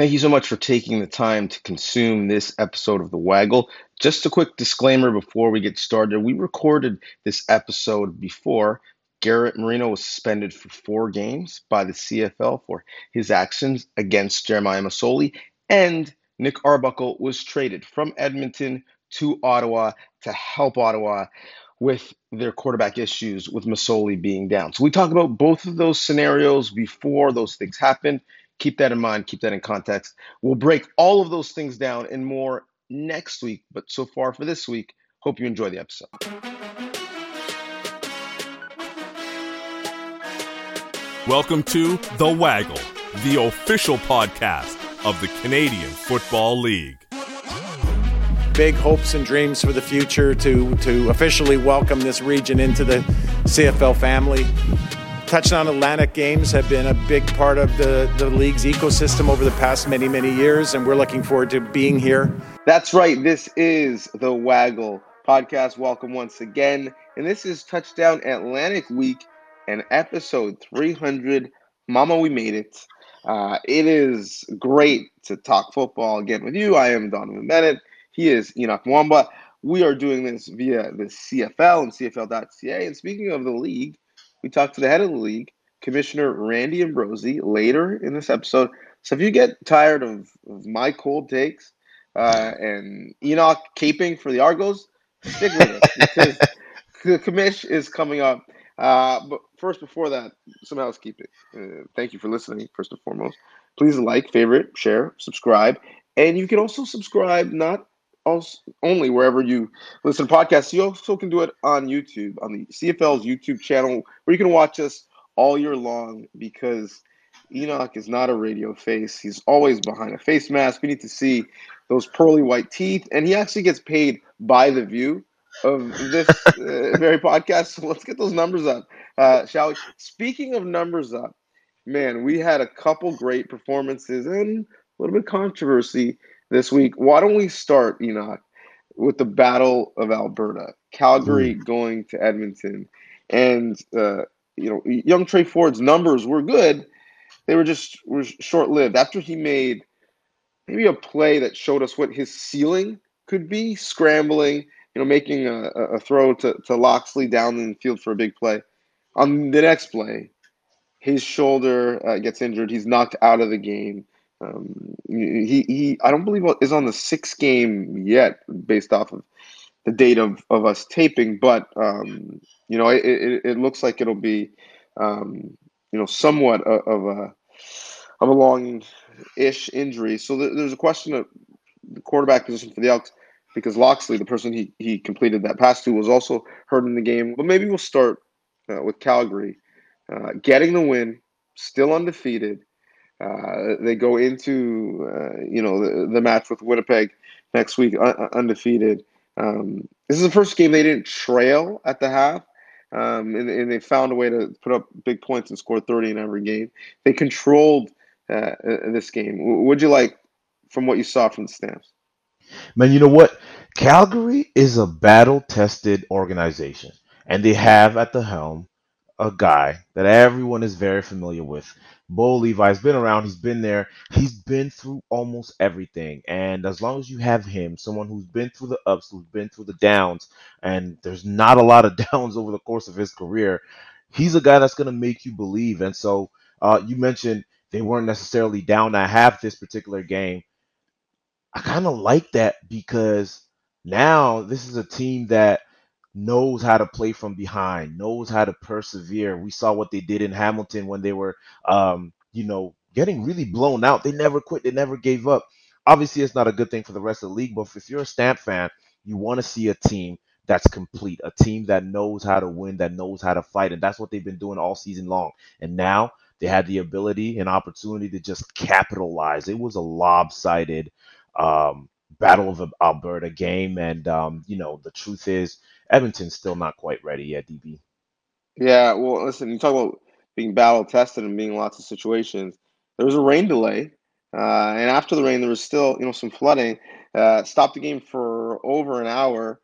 Thank you so much for taking the time to consume this episode of The Waggle. Just a quick disclaimer before we get started. We recorded this episode before Garrett Marino was suspended for four games by the CFL for his actions against Jeremiah Masoli, and Nick Arbuckle was traded from Edmonton to Ottawa to help Ottawa with their quarterback issues with Masoli being down. So we talk about both of those scenarios before those things happened. Keep that in mind, keep that in context. We'll break all of those things down and more next week. But so far for this week, hope you enjoy the episode. Welcome to The Waggle, the official podcast of the Canadian Football League. Big hopes and dreams for the future to, to officially welcome this region into the CFL family. Touchdown Atlantic games have been a big part of the, the league's ecosystem over the past many, many years, and we're looking forward to being here. That's right. This is the Waggle podcast. Welcome once again. And this is Touchdown Atlantic Week and episode 300. Mama, we made it. Uh, it is great to talk football again with you. I am Donovan Bennett. He is Enoch Mwamba. We are doing this via the CFL and CFL.ca. And speaking of the league, we talked to the head of the league, Commissioner Randy Ambrosie, later in this episode. So if you get tired of, of my cold takes uh, and Enoch caping for the Argos, stick with it because the commish is coming up. Uh, but first, before that, some housekeeping. Uh, thank you for listening, first and foremost. Please like, favorite, share, subscribe. And you can also subscribe not also, only wherever you listen to podcasts. You also can do it on YouTube, on the CFL's YouTube channel, where you can watch us all year long because Enoch is not a radio face. He's always behind a face mask. We need to see those pearly white teeth. And he actually gets paid by the view of this uh, very podcast. So let's get those numbers up, uh, shall we? Speaking of numbers up, man, we had a couple great performances and a little bit of controversy this week. Why don't we start, Enoch, with the Battle of Alberta? Calgary mm. going to Edmonton, and uh, you know, young Tre Ford's numbers were good. They were just were short lived. After he made maybe a play that showed us what his ceiling could be, scrambling, you know, making a, a throw to, to Locksley down in the field for a big play. On the next play, his shoulder uh, gets injured. He's knocked out of the game. Um, he, he, I don't believe is on the sixth game yet, based off of the date of, of us taping. But um, you know, it, it, it, looks like it'll be, um, you know, somewhat of a of a long-ish injury. So there's a question of the quarterback position for the Elks because Locksley, the person he he completed that pass to, was also hurt in the game. But maybe we'll start uh, with Calgary uh, getting the win, still undefeated. Uh, they go into uh, you know the, the, match with Winnipeg next week un- undefeated. Um, this is the first game they didn't trail at the half, um, and, and, they found a way to put up big points and score 30 in every game. They controlled uh, uh this game. Would you like from what you saw from the Stamps? Man, you know what? Calgary is a battle tested organization, and they have at the helm a guy that everyone is very familiar with. Bo Levi's been around, he's been there, he's been through almost everything. And as long as you have him, someone who's been through the ups, who's been through the downs, and there's not a lot of downs over the course of his career, he's a guy that's going to make you believe. And so uh, you mentioned they weren't necessarily down at half this particular game. I kind of like that because now this is a team that knows how to play from behind, knows how to persevere. We saw what they did in Hamilton when they were, um, you know, getting really blown out. They never quit, they never gave up. Obviously, it's not a good thing for the rest of the league, but if you're a Stamp fan, you want to see a team that's complete, a team that knows how to win, that knows how to fight. And that's what they've been doing all season long. And now they had the ability and opportunity to just capitalize. It was a lopsided um, Battle of Alberta game. And, um, you know, the truth is, Edmonton's still not quite ready yet, DB. Yeah, well, listen, you talk about being battle tested and being in lots of situations. There was a rain delay, uh, and after the rain, there was still you know some flooding. Uh, stopped the game for over an hour.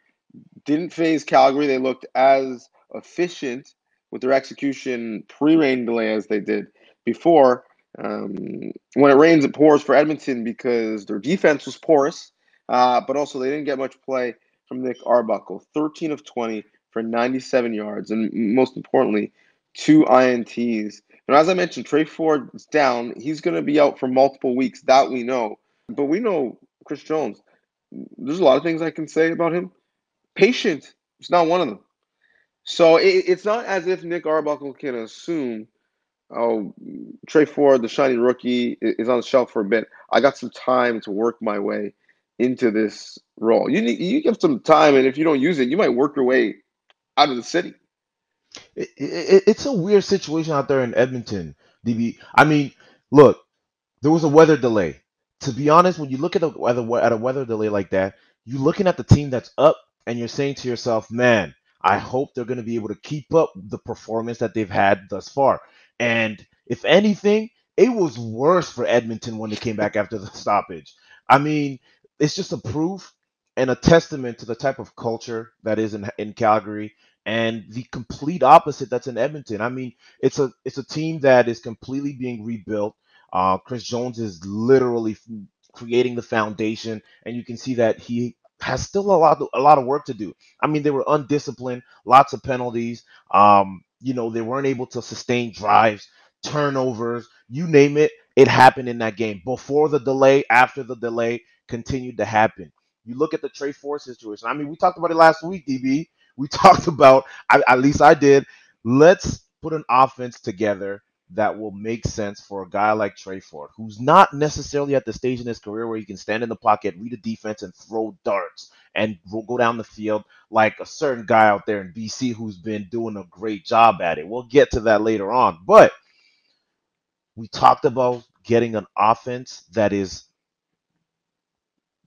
Didn't faze Calgary. They looked as efficient with their execution pre-rain delay as they did before. Um, when it rains, it pours for Edmonton because their defense was porous, uh, but also they didn't get much play from Nick Arbuckle. 13 of 20 for 97 yards, and most importantly, two INTs. And as I mentioned, Tre Ford is down. He's going to be out for multiple weeks. That we know. But we know Chris Jones. There's a lot of things I can say about him. Patient is not one of them. So it, it's not as if Nick Arbuckle can assume, oh, Tre Ford, the shiny rookie, is on the shelf for a bit. I got some time to work my way into this role. You need, you give some time, and if you don't use it, you might work your way out of the city. It, it, it's a weird situation out there in Edmonton, DB. I mean, look, there was a weather delay. To be honest, when you look at a weather at a weather delay like that, you're looking at the team that's up, and you're saying to yourself, "Man, I hope they're going to be able to keep up the performance that they've had thus far." And if anything, it was worse for Edmonton when they came back after the stoppage. I mean, it's just a proof and a testament to the type of culture that is in in Calgary and the complete opposite that's in Edmonton. I mean, it's a it's a team that is completely being rebuilt. Uh, Chris Jones is literally creating the foundation, and you can see that he has still a lot a lot of work to do. I mean, they were undisciplined, lots of penalties. Um, you know, they weren't able to sustain drives, turnovers, you name it. It happened in that game before the delay, after the delay, continued to happen. You look at the Tre Ford situation. I mean, we talked about it last week, DB we talked about, I, at least I did, let's put an offense together that will make sense for a guy like Tre Ford, who's not necessarily at the stage in his career where he can stand in the pocket, read a defense, and throw darts and go down the field like a certain guy out there in BC who's been doing a great job at it. We'll get to that later on. But we talked about getting an offense that is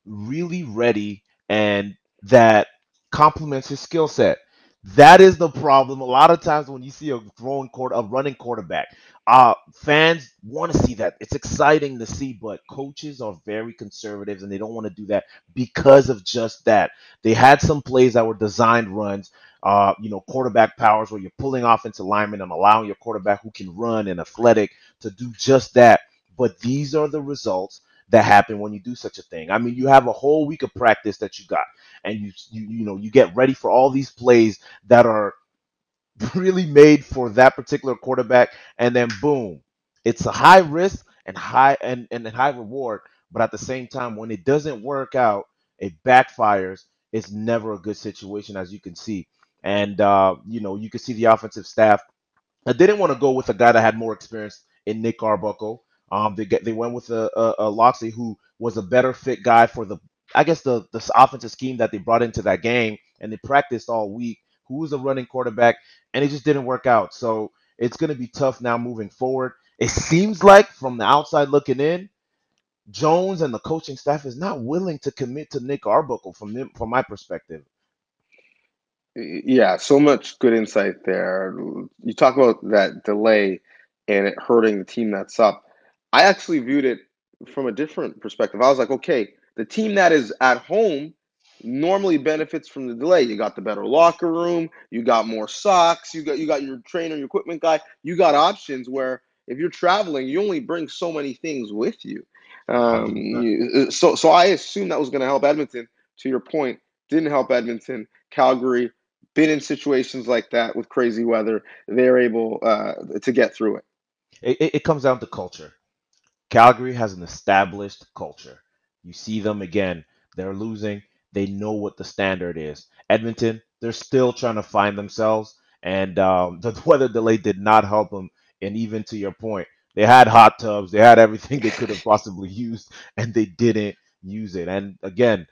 really ready and that complements his skill set. That is the problem. A lot of times when you see a throwing court, a running quarterback, uh, fans want to see that. It's exciting to see, but coaches are very conservative and they don't want to do that because of just that. They had some plays that were designed runs, uh, you know, quarterback powers where you're pulling offensive linemen and allowing your quarterback who can run and athletic to do just that. But these are the results that happen when you do such a thing. I mean, you have a whole week of practice that you got and you you you know you get ready for all these plays that are really made for that particular quarterback and then boom it's a high risk and high and, and high reward but at the same time when it doesn't work out it backfires it's never a good situation as you can see and uh, you know you could see the offensive staff I didn't want to go with a guy that had more experience in Nick Arbuckle. Um, they get they went with a, a, a Locksley who was a better fit guy for the I guess the the offensive scheme that they brought into that game and they practiced all week. Who was a running quarterback, and it just didn't work out. So it's going to be tough now moving forward. It seems like from the outside looking in, Jones and the coaching staff is not willing to commit to Nick Arbuckle from from my perspective. Yeah, so much good insight there. You talk about that delay and it hurting the team that's up. I actually viewed it from a different perspective. I was like, okay, the team that is at home normally benefits from the delay. You got the better locker room, you got more socks, you got you got your trainer, your equipment guy, you got options where if you're traveling, you only bring so many things with you. Um, you, so so I assume that was going to help Edmonton. To your point, didn't help Edmonton. Calgary been in situations like that with crazy weather. They're able uh, to get through it. it. It comes down to culture. Calgary has an established culture. You see them again. They're losing. They know what the standard is. Edmonton, they're still trying to find themselves, and um, the weather delay did not help them. And even to your point, they had hot tubs, they had everything they could have possibly used, and they didn't use it. And again,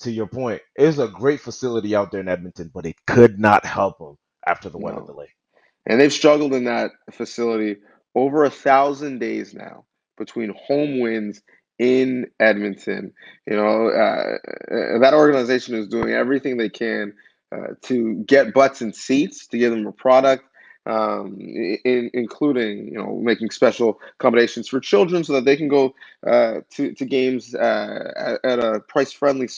to your point, it's a great facility out there in Edmonton, but it could not help them after the weather no. delay. And they've struggled in that facility over a thousand days now between home wins in Edmonton. You know, uh, that organization is doing everything they can uh, to get butts and seats, to give them a product, um, in, including, you know, making special accommodations for children so that they can go uh, to, to games uh, at, at, a price friendly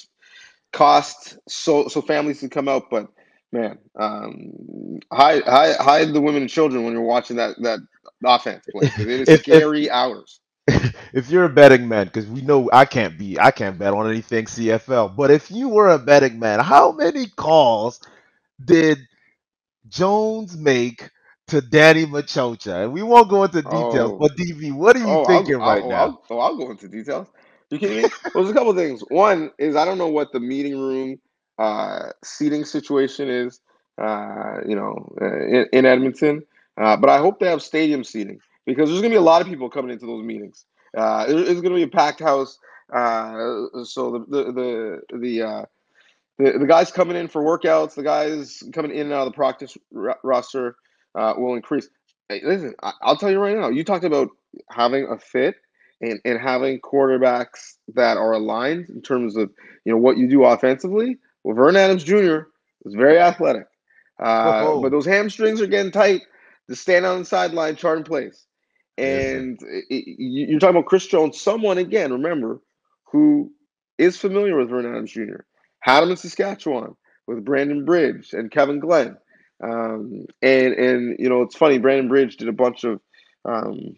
cost so, so families can come out. But man, um, hide, hide, hide the women and children when you're watching that that offense play. It is If- if- scary hours. if you're a betting man, because we know I can't be, I can't bet on anything CFL. But if you were a betting man, how many calls did Jones make to Danny Maciocia? And we won't go into details, Oh. but DB, what are you Oh, thinking I'll, right I'll, now? I'll, oh, I'll go into details. You kidding me? well, there's a couple things. One is I don't know what the meeting room uh, seating situation is, uh, you know, uh, in, in Edmonton. Uh, but I hope they have stadium seating because there's going to be a lot of people coming into those meetings. Uh, it- it's going to be a packed house. Uh, so the the the the, uh, the the guys coming in for workouts, the guys coming in and out of the practice ro- roster uh, will increase. Hey, listen, I, I'll tell you right now. You talked about having a fit and, and having quarterbacks that are aligned in terms of you know what you do offensively. Well, Vern Adams Jr. is very athletic, uh, but those hamstrings are getting tight to stand on the sideline charting plays. And i- i- you- you're talking about Chris Jones, someone again, remember, who is familiar with Vern Adams Jr. Had him in Saskatchewan with Brandon Bridge and Kevin Glenn. Um, and and you know it's funny. Brandon Bridge did a bunch of um,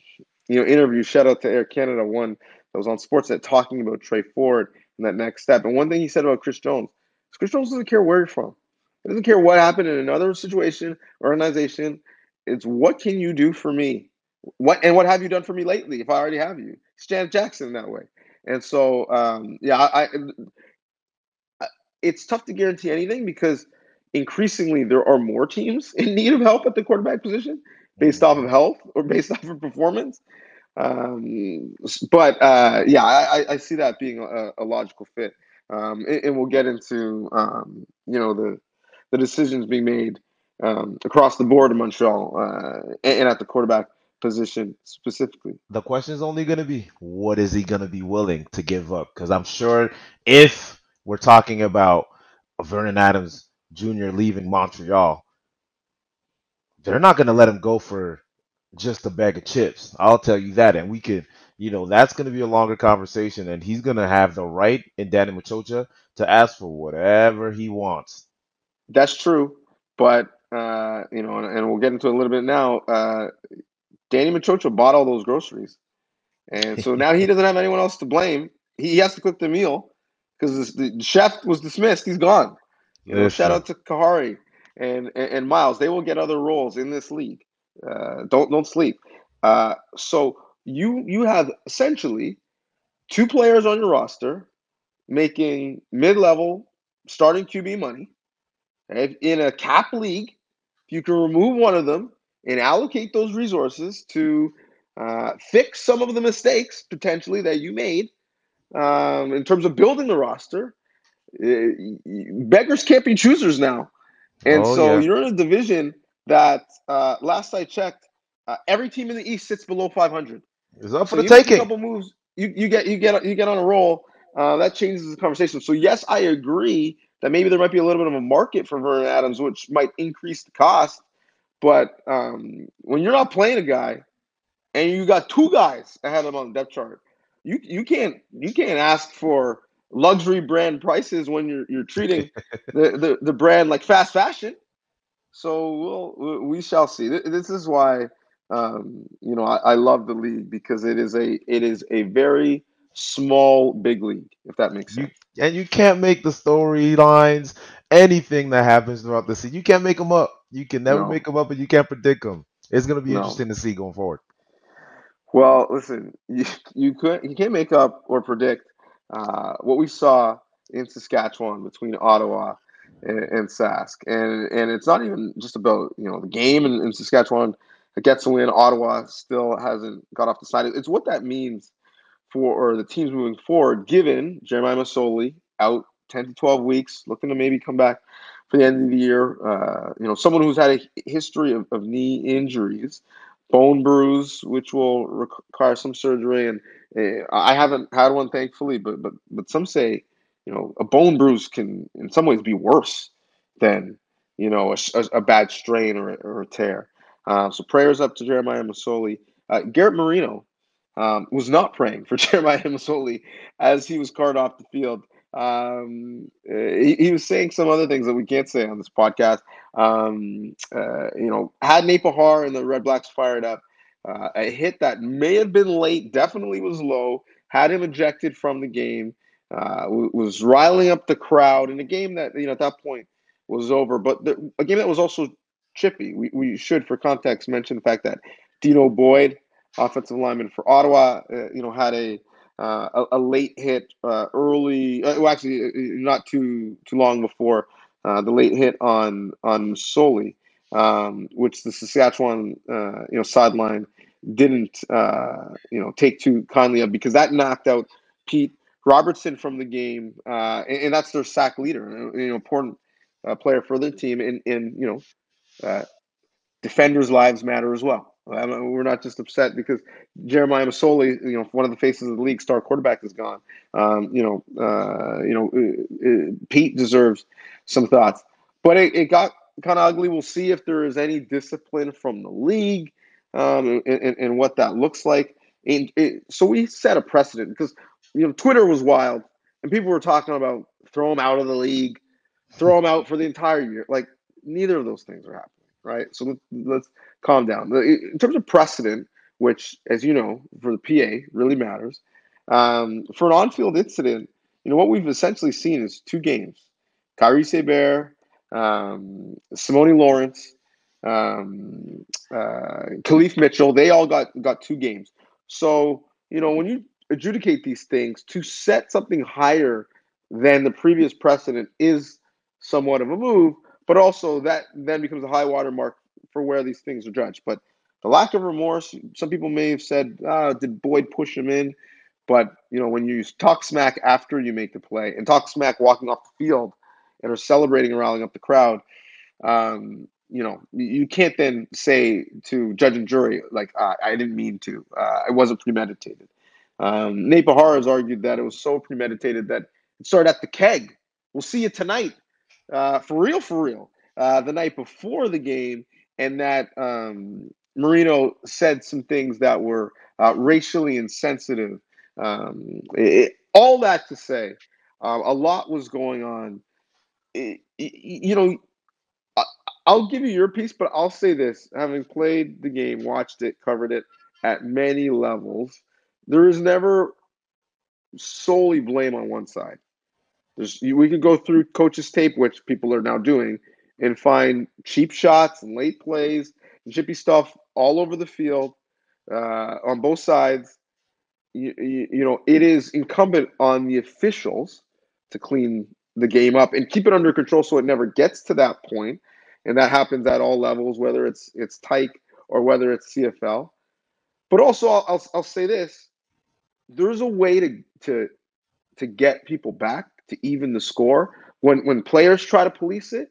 you know interview. Shout out to Air Canada, one that was on Sportsnet talking about Tre Ford and that next step. And one thing he said about Chris Jones, is Chris Jones doesn't care where you're from. He doesn't care what happened in another situation, organization. It's what can you do for me? What and what have you done for me lately? If I already have you, it's Janet Jackson in that way. And so, um, yeah, I, I, it's tough to guarantee anything because increasingly there are more teams in need of help at the quarterback position based off of health or based off of performance. Um, but uh, yeah, I, I- see that being a, a logical fit. Um, and, and we'll get into um, you know the the decisions being made um, across the board in Montreal uh, and, and at the quarterback position specifically. the question is only going to be what is he going to be willing to give up because i'm sure if we're talking about vernon adams jr leaving montreal they're not going to let him go for just a bag of chips i'll tell you that and we could you know that's going to be a longer conversation and he's going to have the right in danny maciocia to ask for whatever he wants That's true, but uh, you know, and, and we'll get into it a little bit now. Uh, Danny Maciocia bought all those groceries, and so now he doesn't have anyone else to blame. He has to cook the meal because the chef was dismissed. He's gone. You know, shout out to Khari and, and Miles. They will get other roles in this league. Uh, don't don't sleep. Uh, so you you have essentially two players on your roster making mid-level starting QB money. If in a cap league, if you can remove one of them and allocate those resources to uh, fix some of the mistakes potentially that you made um, in terms of building the roster, uh, beggars can't be choosers now. And Oh, so yeah. you're in a division that, uh, last I checked, uh, every team in the East sits below 500. it's up So for the you make a taking couple moves, you, you get you get you get on a roll. Uh, that changes the conversation. So yes, I agree that maybe there might be a little bit of a market for Vernon Adams, which might increase the cost. But um, when you're not playing a guy, and you got two guys ahead of him on the depth chart, you you can't you can't ask for luxury brand prices when you're you're treating the, the, the brand like fast fashion. So we'll we shall see. This is why um, you know I, I love the league because it is a it is a very small big league if that makes You sense. and you can't make the storylines, anything that happens throughout the season. You can't make them up. You can never No. make them up, and you can't predict them. It's going to be No. interesting to see going forward. Well, listen, you you could you can't make up or predict uh, what we saw in Saskatchewan between Ottawa and, and Sask, and and it's not even just about you know the game in, in Saskatchewan that gets a win. Ottawa still hasn't got off the side. It's what that means for or the teams moving forward. Given Jeremiah Masoli out ten to twelve weeks, looking to maybe come back for the end of the year. Uh, you know, someone who's had a history of, of knee injuries bone bruise, which will require some surgery. And uh, I haven't had one, thankfully, but but but some say, you know, a bone bruise can in some ways be worse than you know a, a, a bad strain or, or a tear. Uh, so prayers up to Jeremiah Masoli. Uh, Garrett Marino um, was not praying for Jeremiah Masoli as he was carted off the field Um, uh, he, he, was saying some other things that we can't say on this podcast. Um, uh, you know, had Nate Behar and the Red Blacks fired up. Uh, a hit that may have been late, definitely was low, had him ejected from the game, uh, was riling up the crowd in a game that, you know, at that point was over, but the, a game that was also chippy. We, we should, for context, mention the fact that Dino Boyd, offensive lineman for Ottawa, uh, you know, had a uh, a, a, late hit uh, early. Uh, well, actually, uh, not too too long before uh, the late hit on on Soli, um, which the Saskatchewan you know sideline didn't you know take too kindly of because that knocked out Pete Robertson from the game, and, and, that's their sack leader, know, important player for their team, and and you know. defenders' lives matter as well. We're not just upset because Jeremiah Masoli, you know, one of the faces of the league, star quarterback, is gone. Um, you know, uh, you know, uh, uh, Pete deserves some thoughts, but it, it got kind of ugly. We'll see if there is any discipline from the league um, and, and, what that looks like. And it, so we set a precedent because you know Twitter was wild and people were talking about throw him out of the league, throw him out for the entire year. Like neither of those things are happening right? So let's calm down. In terms of precedent, which, as you know, for the PA really matters, um, for an on-field incident, you know what we've essentially seen is two games: Kyries Hebert, um, Simoni Lawrence, um, uh, Khalif Mitchell. They all got got two games. So you know when you adjudicate these things to set something higher than the previous precedent is somewhat of a move but also that then becomes a high water mark for where these things are judged. But the lack of remorse, some people may have said, ah, did Boyd push him in? But you know, when you talk smack after you make the play and talk smack walking off the field and are celebrating and rallying up the crowd, um, you know, you can't then say to judge and jury like ah, I didn't mean to. Uh, it wasn't premeditated. Um, Nate Behar has argued that it was so premeditated that it started at the keg. We'll see you tonight uh, for real, for real, uh, the night before the game, and that um, Marino said some things that were uh, racially insensitive. Um, it, all that to say, uh, a lot was going on. It, it, you know, I, I'll give you your piece, but I'll say this: having played the game, watched it, covered it at many levels, there is never solely blame on one side. There's, we could go through coaches' tape, which people are now doing, and find cheap shots and late plays and chippy stuff all over the field uh, on both sides. You, you, you, know, it is incumbent on the officials to clean the game up and keep it under control so it never gets to that point. And that happens at all levels, whether it's it's Tyke or whether it's CFL. But also, I'll, I'll, I'll say this: there's a way to to to get people back to even the score when when players try to police it.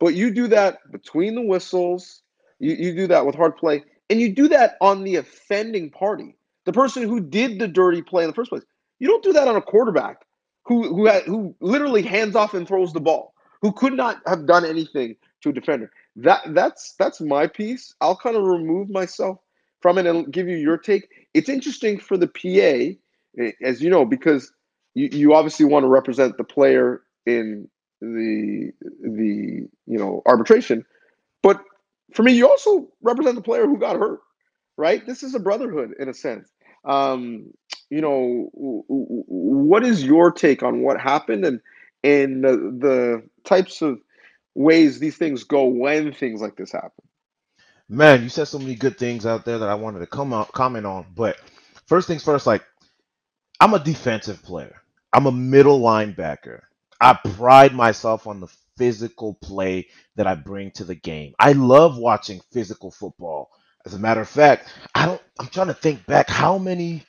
But you do that between the whistles. You, you do that with hard play, and you do that on the offending party, the person who did the dirty play in the first place. You don't do that on a quarterback who who had, who literally hands off and throws the ball, who could not have done anything to a defender. That that's that's my piece. I'll kind of remove myself from it and give you your take. It's interesting for the PA, eh, as you know, because you, you obviously want to represent the player in the the you know arbitration, but for me, you also represent the player who got hurt, right? This is a brotherhood in a sense. Um, you know, what is your take on what happened and and the, the types of ways these things go when things like this happen? Man, you said so many good things out there that I wanted to come out comment on, but first things first, like I'm a defensive player. I'm a middle linebacker. I pride myself on the physical play that I bring to the game. I love watching physical football. As a matter of fact, I don't I'm trying to think back how many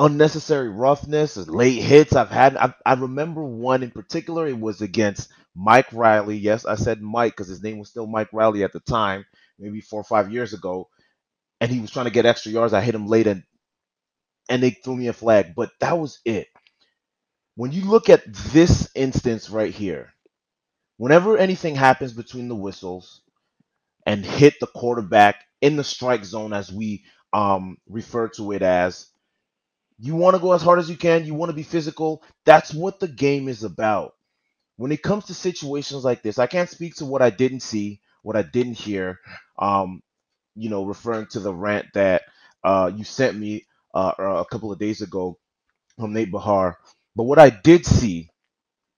unnecessary roughness and late hits I've had. I, I remember one in particular. It was against Mike Reilly. Yes, I said Mike because his name was still Mike Reilly at the time, maybe four or five years ago. And he was trying to get extra yards. I hit him late and and they threw me a flag, but that was it. When you look at this instance right here, whenever anything happens between the whistles and hit the quarterback in the strike zone, as we um, refer to it as, You want to go as hard as you can. You want to be physical. That's what the game is about. When it comes to situations like this, I can't speak to what I didn't see, what I didn't hear. Um, you know, referring to the rant that uh, you sent me uh, a couple of days ago from Nate Behar. But what I did see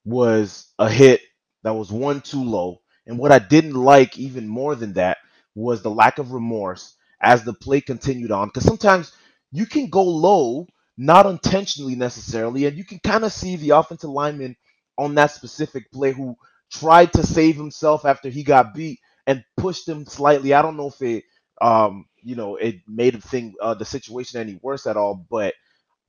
was a hit that was one too low. And what I didn't like even more than that was the lack of remorse as the play continued on. Because sometimes you can go low, not intentionally necessarily, and you can kind of see the offensive lineman on that specific play who tried to save himself after he got beat and pushed him slightly. I don't know if it, um, you know, it made the thing, uh, the situation any worse at all, but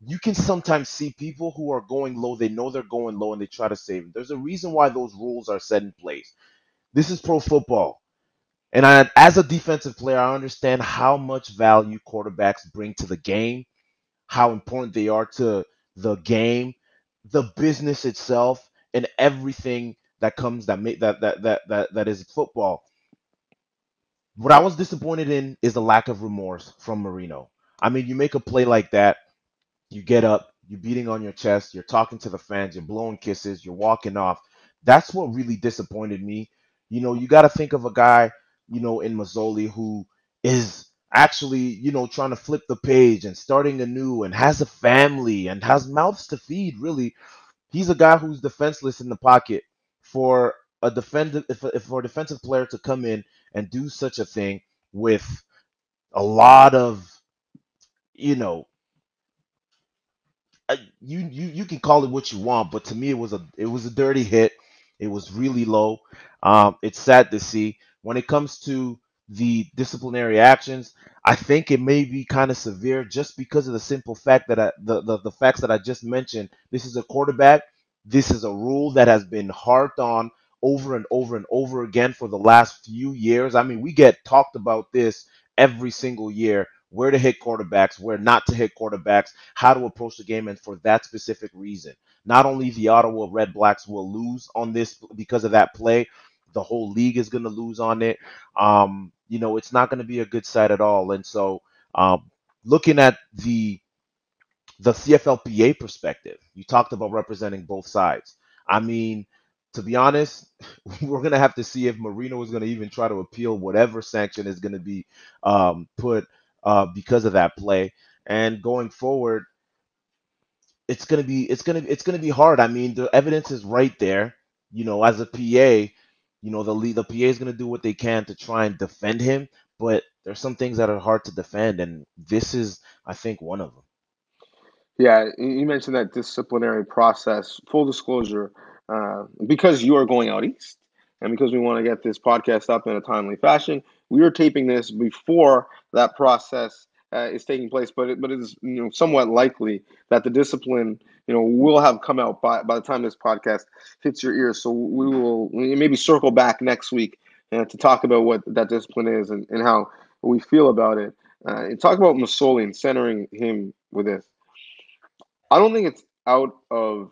you can sometimes see people who are going low. They know they're going low and they try to save them. There's a reason why those rules are set in place. This is pro football. And I, as a defensive player, I understand how much value quarterbacks bring to the game, how important they are to the game, the business itself, and everything that comes that make that that that that, that is football. What I was disappointed in is the lack of remorse from Marino. I mean, you make a play like that, you get up, you're beating on your chest, you're talking to the fans, you're blowing kisses, you're walking off. That's what really disappointed me. You know, you got to think of a guy, you know, in Masoli who is actually, you know, trying to flip the page and starting anew and has a family and has mouths to feed, really. He's a guy who's defenseless in the pocket for a defender if, if for a defensive player to come in and do such a thing with a lot of you know you you you can call it what you want, but to me it was a it was a dirty hit. It was really low. Um, it's sad to see. When it comes to the disciplinary actions, I think it may be kind of severe just because of the simple fact that I, the, the the facts that I just mentioned. This is a quarterback. This is a rule that has been harped on over and over and over again for the last few years. I mean, we get talked about this every single year where to hit quarterbacks, where not to hit quarterbacks, how to approach the game, and for that specific reason. Not only the Ottawa Red Blacks will lose on this because of that play, the whole league is going to lose on it. Um, you know, it's not going to be a good sight at all. And so, um, looking at the the CFLPA perspective, you talked about representing both sides. I mean, to be honest, we're gonna have to see if Marino is gonna even try to appeal whatever sanction is gonna be um, put uh, because of that play. And going forward, it's gonna be it's gonna it's gonna be hard. I mean, the evidence is right there. You know, as a PA, you know the lead, the PA is gonna do what they can to try and defend him, but there's some things that are hard to defend, and this is, I think, one of them. Yeah, you mentioned that disciplinary process. Full disclosure, uh, because you are going out east, and because we want to get this podcast up in a timely fashion, we are taping this before that process uh, is taking place. But it, but it is you know somewhat likely that the discipline you know will have come out by by the time this podcast hits your ears. So we will maybe circle back next week uh, to talk about what that discipline is and, and how we feel about it. Uh, and talk about Masoli and centering him with this. I don't think it's out of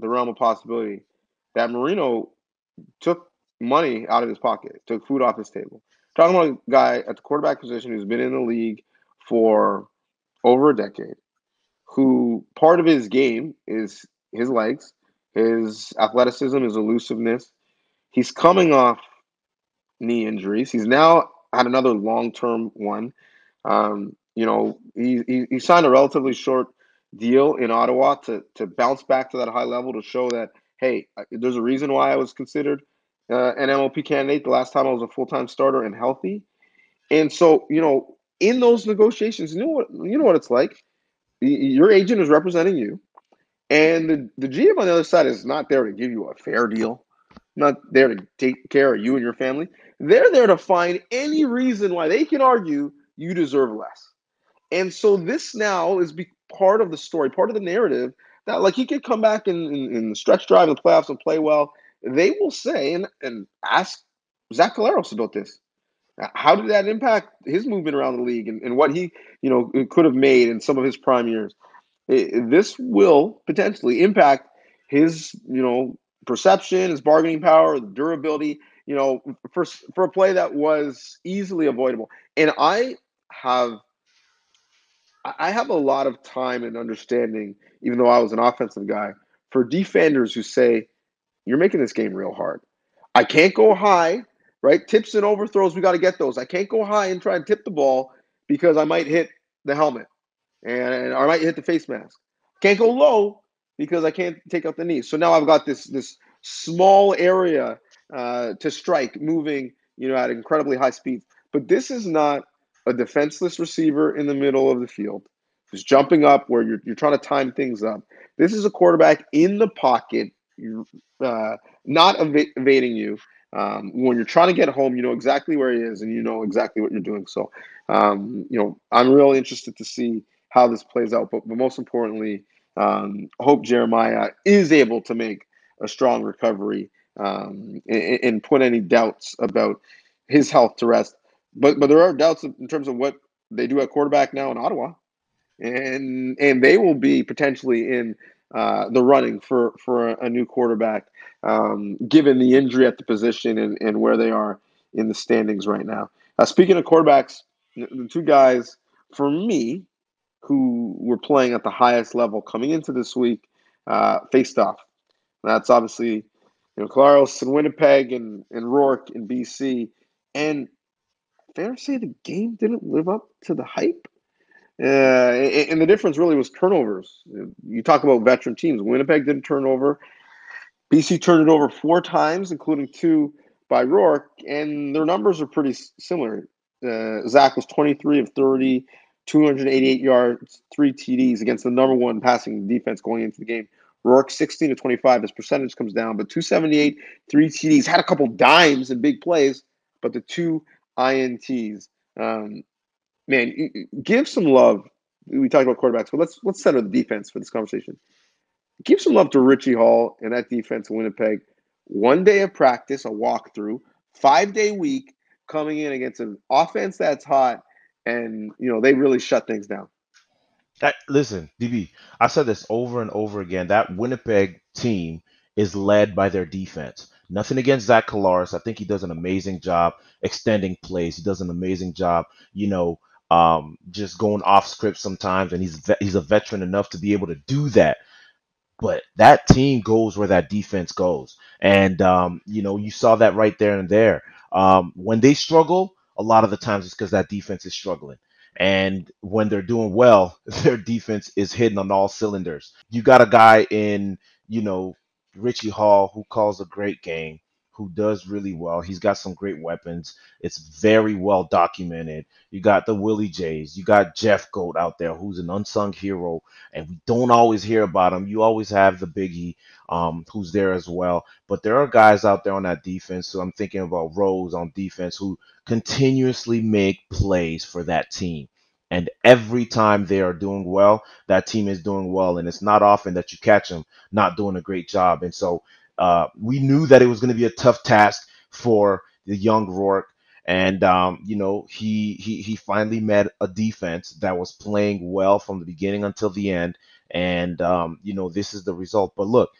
the realm of possibility that Marino took money out of his pocket, took food off his table. Talking about a guy at the quarterback position who's been in the league for over a decade, who part of his game is his legs, his athleticism, his elusiveness. He's coming off knee injuries. He's now had another long term one. Um, you know, he, he, he signed a relatively short deal in Ottawa to to bounce back to that high level to show that hey, there's a reason why I was considered uh, an MLP candidate the last time I was a full time starter and healthy. And so, you know, in those negotiations, you know what you know what it's like. Your agent is representing you, and the, the GM on the other side is not there to give you a fair deal, not there to take care of you and your family. They're there to find any reason why they can argue you deserve less. And so this now is be part of the story, part of the narrative that like he could come back in, in, in the stretch drive in the playoffs and play well. They will say and, and ask Zach Collaros about this. How did that impact his movement around the league and, and what he, you know, uh, could have made in some of his prime years? It, this will potentially impact his, you know, perception, his bargaining power, durability, you know, for for a play that was easily avoidable. And I have I have a lot of time and understanding, even though I was an offensive guy, for defenders who say, You're making this game real hard. I can't go high, right? Tips and overthrows, we got to get those. I can't go high and try and tip the ball because I might hit the helmet and or I might hit the face mask. Can't go low because I can't take out the knee. So now I've got this this small area uh, to strike, moving, you know, at incredibly high speeds. But this is not a defenseless receiver in the middle of the field who's jumping up where you're, you're trying to time things up. This is a quarterback in the pocket, uh, not ev- evading you. Um, when you're trying to get home, you know exactly where he is and you know exactly what you're doing. So, um, you know, I'm really interested to see how this plays out. But, but most importantly, um, hope Jeremiah is able to make a strong recovery um, and, and put any doubts about his health to rest but but there are doubts in terms of what they do at quarterback now in Ottawa, and and they will be potentially in uh, the running for for a, new quarterback, um, given the injury at the position and, and where they are in the standings right now. Uh, speaking of quarterbacks, the two guys for me who were playing at the highest level coming into this week uh, faced off. That's obviously you know Collaros in Winnipeg and, and Rourke in BC. And fair to say the game didn't live up to the hype? Uh, and the difference really was turnovers. You talk about veteran teams. Winnipeg didn't turn over. BC turned it over four times, including two by Rourke, and their numbers are pretty similar. Uh, Zach was 23 of 30, 288 yards, three TDs against the number one passing defense going into the game. Rourke 16 to 25. His percentage comes down, but 278, three TDs. Had a couple dimes and big plays, but the two ints. Um, man, give some love. We talked about quarterbacks, but let's let's center the defense for this conversation. Give some love to Richie Hall and that defense in Winnipeg. One day of practice, a walkthrough, five day week, coming in against an offense that's hot, and you know they really shut things down. That, listen, DB, I said this over and over again. That Winnipeg team is led by their defense. Nothing against Zach Collaros. I think he does an amazing job extending plays. He does an amazing job, you know, um, just going off script sometimes, and he's he's a veteran enough to be able to do that. But that team goes where that defense goes, and um, you know you saw that right there and there. Um, when they struggle, a lot of the times it's because that defense is struggling. And when they're doing well, their defense is hitting on all cylinders. You got a guy in, you know, Richie Hall, who calls a great game, who does really well. He's got some great weapons. It's very well documented. You got the Willie Jays. You got Jeffcoat out there, who's an unsung hero, and we don't always hear about him. You always have the Biggie, um, who's there as well. But there are guys out there on that defense. So I'm thinking about Rose on defense who continuously make plays for that team. And every time they are doing well, that team is doing well. And it's not often that you catch them not doing a great job. And so uh, we knew that it was going to be a tough task for the young Rourke. And um, you know he he he finally met a defense that was playing well from the beginning until the end, and um, you know this is the result. But look,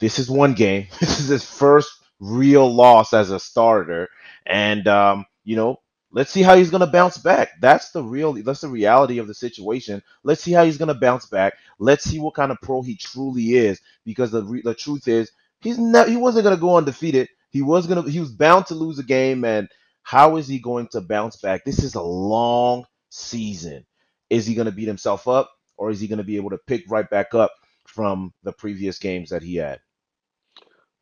this is one game. This is his first real loss as a starter, and um, you know Let's see how he's going to bounce back. That's the real that's the reality of the situation. Let's see how he's going to bounce back. Let's see what kind of pro he truly is because the the truth is he's not he wasn't going to go undefeated. He was going to he was bound to lose a game and how is he going to bounce back? This is a long season. Is he going to beat himself up or is he going to be able to pick right back up from the previous games that he had?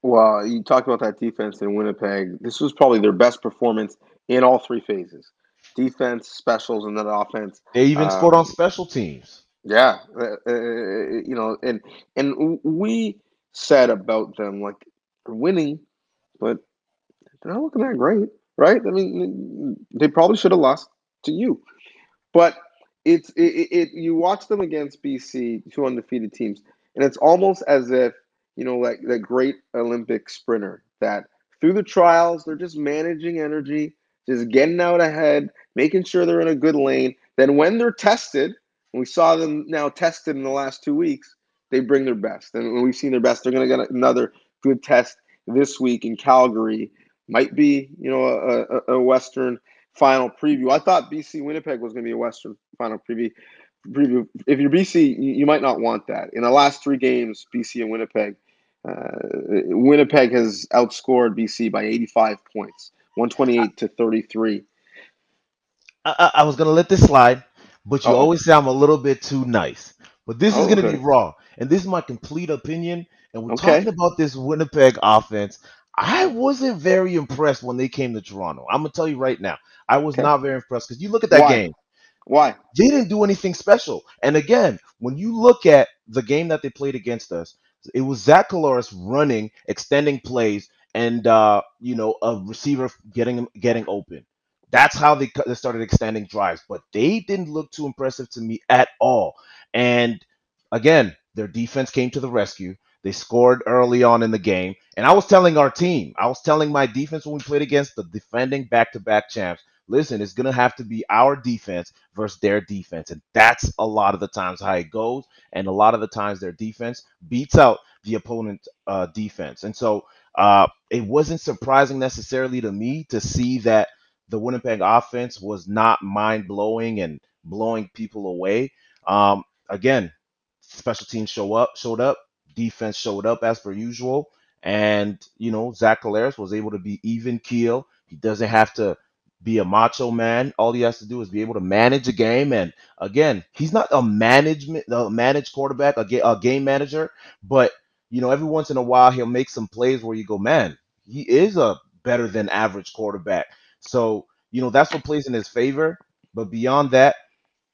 Well, you talked about that defense in Winnipeg. This was probably their best performance in all three phases defense, specials, and then offense. They even scored on um, special teams. Yeah, uh, uh, uh, you know, and and we said about them like they're winning, but they're not looking that great, right? I mean, they probably should have lost to you, but it's it, it, You watch them against BC, two undefeated teams, and it's almost as if you know, like that great Olympic sprinter that through the trials they're just managing energy just getting out ahead, making sure they're in a good lane. Then when they're tested, we saw them now tested in the last two weeks, they bring their best. And when we've seen their best, they're going to get another good test this week in Calgary. Might be, you know, a, a, a Western final preview. I thought BC Winnipeg was going to be a Western final preview. preview. If you're BC, you, you might not want that. In the last three games, BC and Winnipeg, uh, Winnipeg has outscored BC by 85 points, 128 to 33. I, I was gonna let this slide, but you Oh. always say I'm a little bit too nice. But this is Oh, gonna okay. be raw, and this is my complete opinion. And we're Okay. talking about this Winnipeg offense. I wasn't very impressed when they came to Toronto. I'm gonna tell you right now, I was Okay. not very impressed because you look at that Why? game. Why? they didn't do anything special. And again, when you look at the game that they played against us, it was Zach Collaros running, extending plays, and uh, you know a receiver getting getting open. That's how they, they started extending drives. But they didn't look too impressive to me at all. And again, their defense came to the rescue. They scored early on in the game. And I was telling our team, I was telling my defense when we played against the defending back to back champs, listen, it's going to have to be our defense versus their defense. And that's a lot of the times how it goes. And a lot of the times their defense beats out the opponent uh, defense. And so uh, it wasn't surprising necessarily to me to see that the Winnipeg offense was not mind blowing and blowing people away. Um, again, special teams show up, showed up, defense showed up as per usual, and you know Zach Collaros was able to be even keel. He doesn't have to be a macho man. All he has to do is be able to manage a game. And again, he's not a management, a managed quarterback, a, ga- a game manager, but you know every once in a while he'll make some plays where you go, man, he is a better than average quarterback. So you know that's what plays in his favor. But beyond that,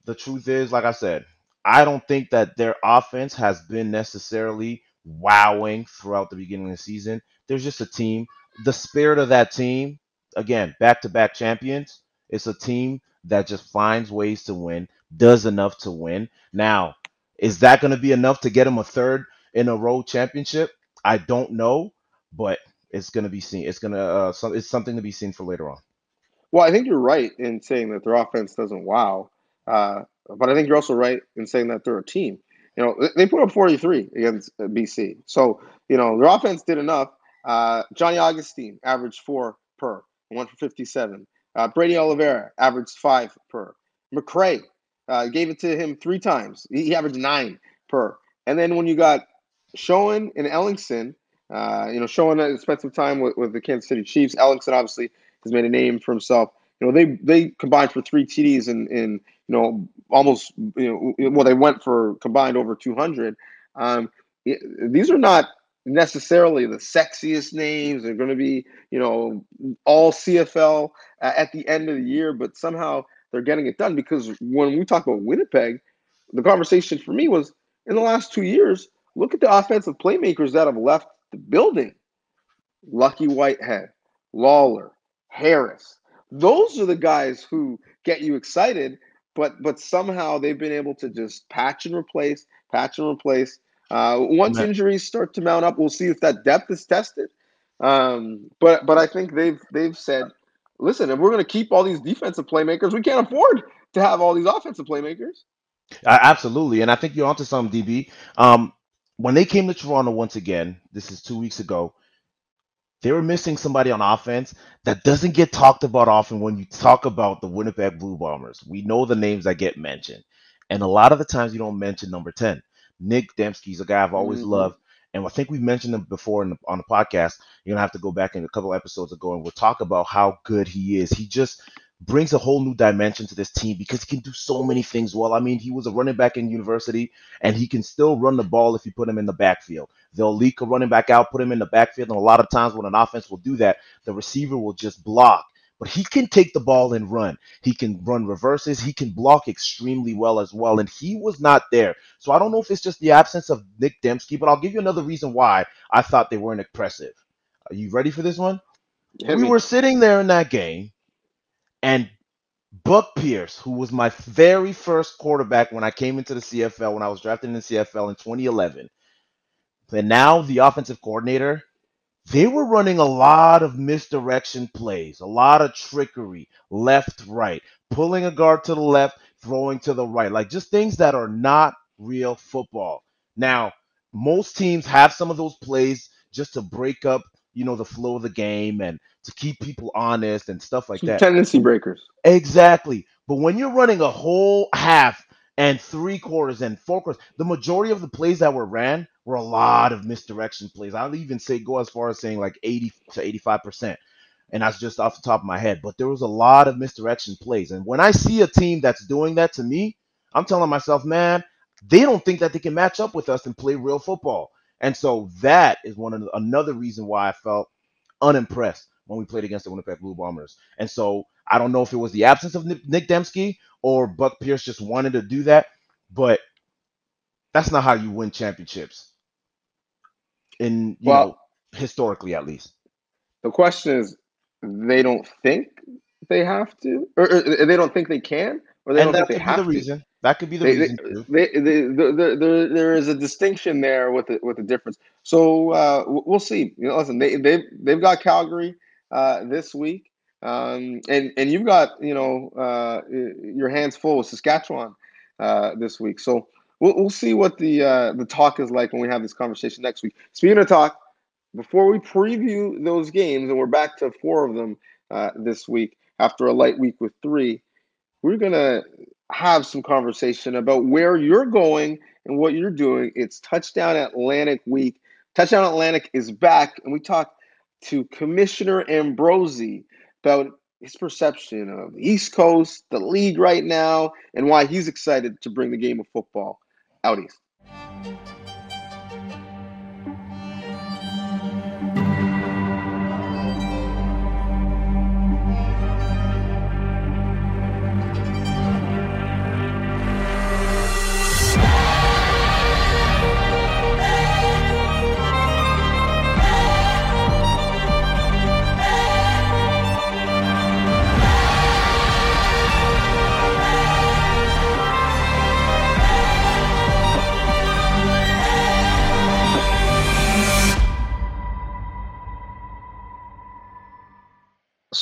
the truth is, like I said, I don't think that their offense has been necessarily wowing throughout the beginning of the season. There's just a team. The spirit of that team, again, back to back champions, it's a team that just finds ways to win, does enough to win. Now, is that going to be enough to get them a third in a row championship? I don't know, but it's going to be seen. It's going to, uh, it's something to be seen for later on. Well, I think you're right in saying that their offense doesn't wow, uh, but I think you're also right in saying that they're a team. You know, they- put up 43 against uh, BC, so you know their offense did enough. Uh, Johnny Augustine averaged four per, one for 57. Uh, Brady Oliveira averaged five per. McCray uh, gave it to him three times. He, he averaged nine per. And then when you got Schoen and Ellingson, uh, you know, Schoen spent some time with, with the Kansas City Chiefs. Ellingson obviously has made a name for himself. You know, they they combined for three TDs and in you know almost you know well they went for combined over 200. Um, it- these are not necessarily the sexiest names. They're going to be you know all CFL uh, at the end of the year, but somehow they're getting it done because when we talk about Winnipeg, the conversation for me was in the last two years. Look at the offensive playmakers that have left the building. Lucky Whitehead, Lawler, Harris. Those are the guys who get you excited, but but somehow they've been able to just patch and replace, patch and replace. Uh, once Man. injuries start to mount up, we'll see if that depth is tested. Um, but but I think they've they've said, listen, if we're going to keep all these defensive playmakers, we can't afford to have all these offensive playmakers. Uh, absolutely, and I think you're onto something, DB. Um, when they came to Toronto once again, this is two weeks ago, they were missing somebody on offense that doesn't get talked about often when you talk about the Winnipeg Blue Bombers. We know the names that get mentioned, and a lot of the times you don't mention number ten. Nick Demski's a guy I've always Mhm. loved, and I think we've mentioned him before in the, on the podcast. You're gonna have to go back in a couple episodes ago, and we'll talk about how good he is. He just brings a whole new dimension to this team because he can do so many things well. I mean, he was a running back in university, and he can still run the ball if you put him in the backfield. They'll leak a running back out, put him in the backfield, and a lot of times when an offense will do that, the receiver will just block. But he can take the ball and run. He can run reverses. He can block extremely well as well. And he was not there. So I don't know if it's just the absence of Nick Demski, but I'll give you another reason why I thought they weren't impressive. Are you ready for this one? Hit we me. were sitting there in that game, and Buck Pierce, who was my very first quarterback when I came into the CFL, when I was drafted in the CFL in 2011, and now the offensive coordinator, they were running a lot of misdirection plays, a lot of trickery, left, right, pulling a guard to the left, throwing to the right, like just things that are not real football. Now, most teams have some of those plays just to break up, you know, the flow of the game and to keep people honest and stuff like Some that. tendency breakers. Exactly. But when you're running a whole half and three quarters and four quarters. The majority of the plays that were ran were a lot of misdirection plays. I'll even say go as far as saying like 80 to 85 percent and that's just off the top of my head. But there was a lot of misdirection plays, and when I see a team that's doing that to me, I'm telling myself, man, they don't think that they can match up with us and play real football. And so that is one of the, another reason why I felt unimpressed when we played against the Winnipeg Blue Bombers. And so I don't know if it was the absence of Nick Demski or Buck Pierce just wanted to do that, but that's not how you win championships. In you well, know, historically at least. The question is, they don't think they have to, or, or they don't think they can, or they and don't think they have the to. reason. That could be the they, reason. They, they, the, the, there is a distinction there with the, with the difference. So uh, we'll see. You know, listen, they they've they've got Calgary uh, this week, um, and and you've got you know uh, your hands full with Saskatchewan uh, this week. So we'll, we'll see what the uh, the talk is like when we have this conversation next week. Speaking of talk, before we preview those games, and we're back to four of them uh, this week after a light week with three, we're to have some conversation about where you're going and what you're doing. It's Touchdown Atlantic week. Touchdown Atlantic is back, and we talk to Commissioner Ambrosie about his perception of the East Coast, the league right now, and why he's excited to bring the game of football out east.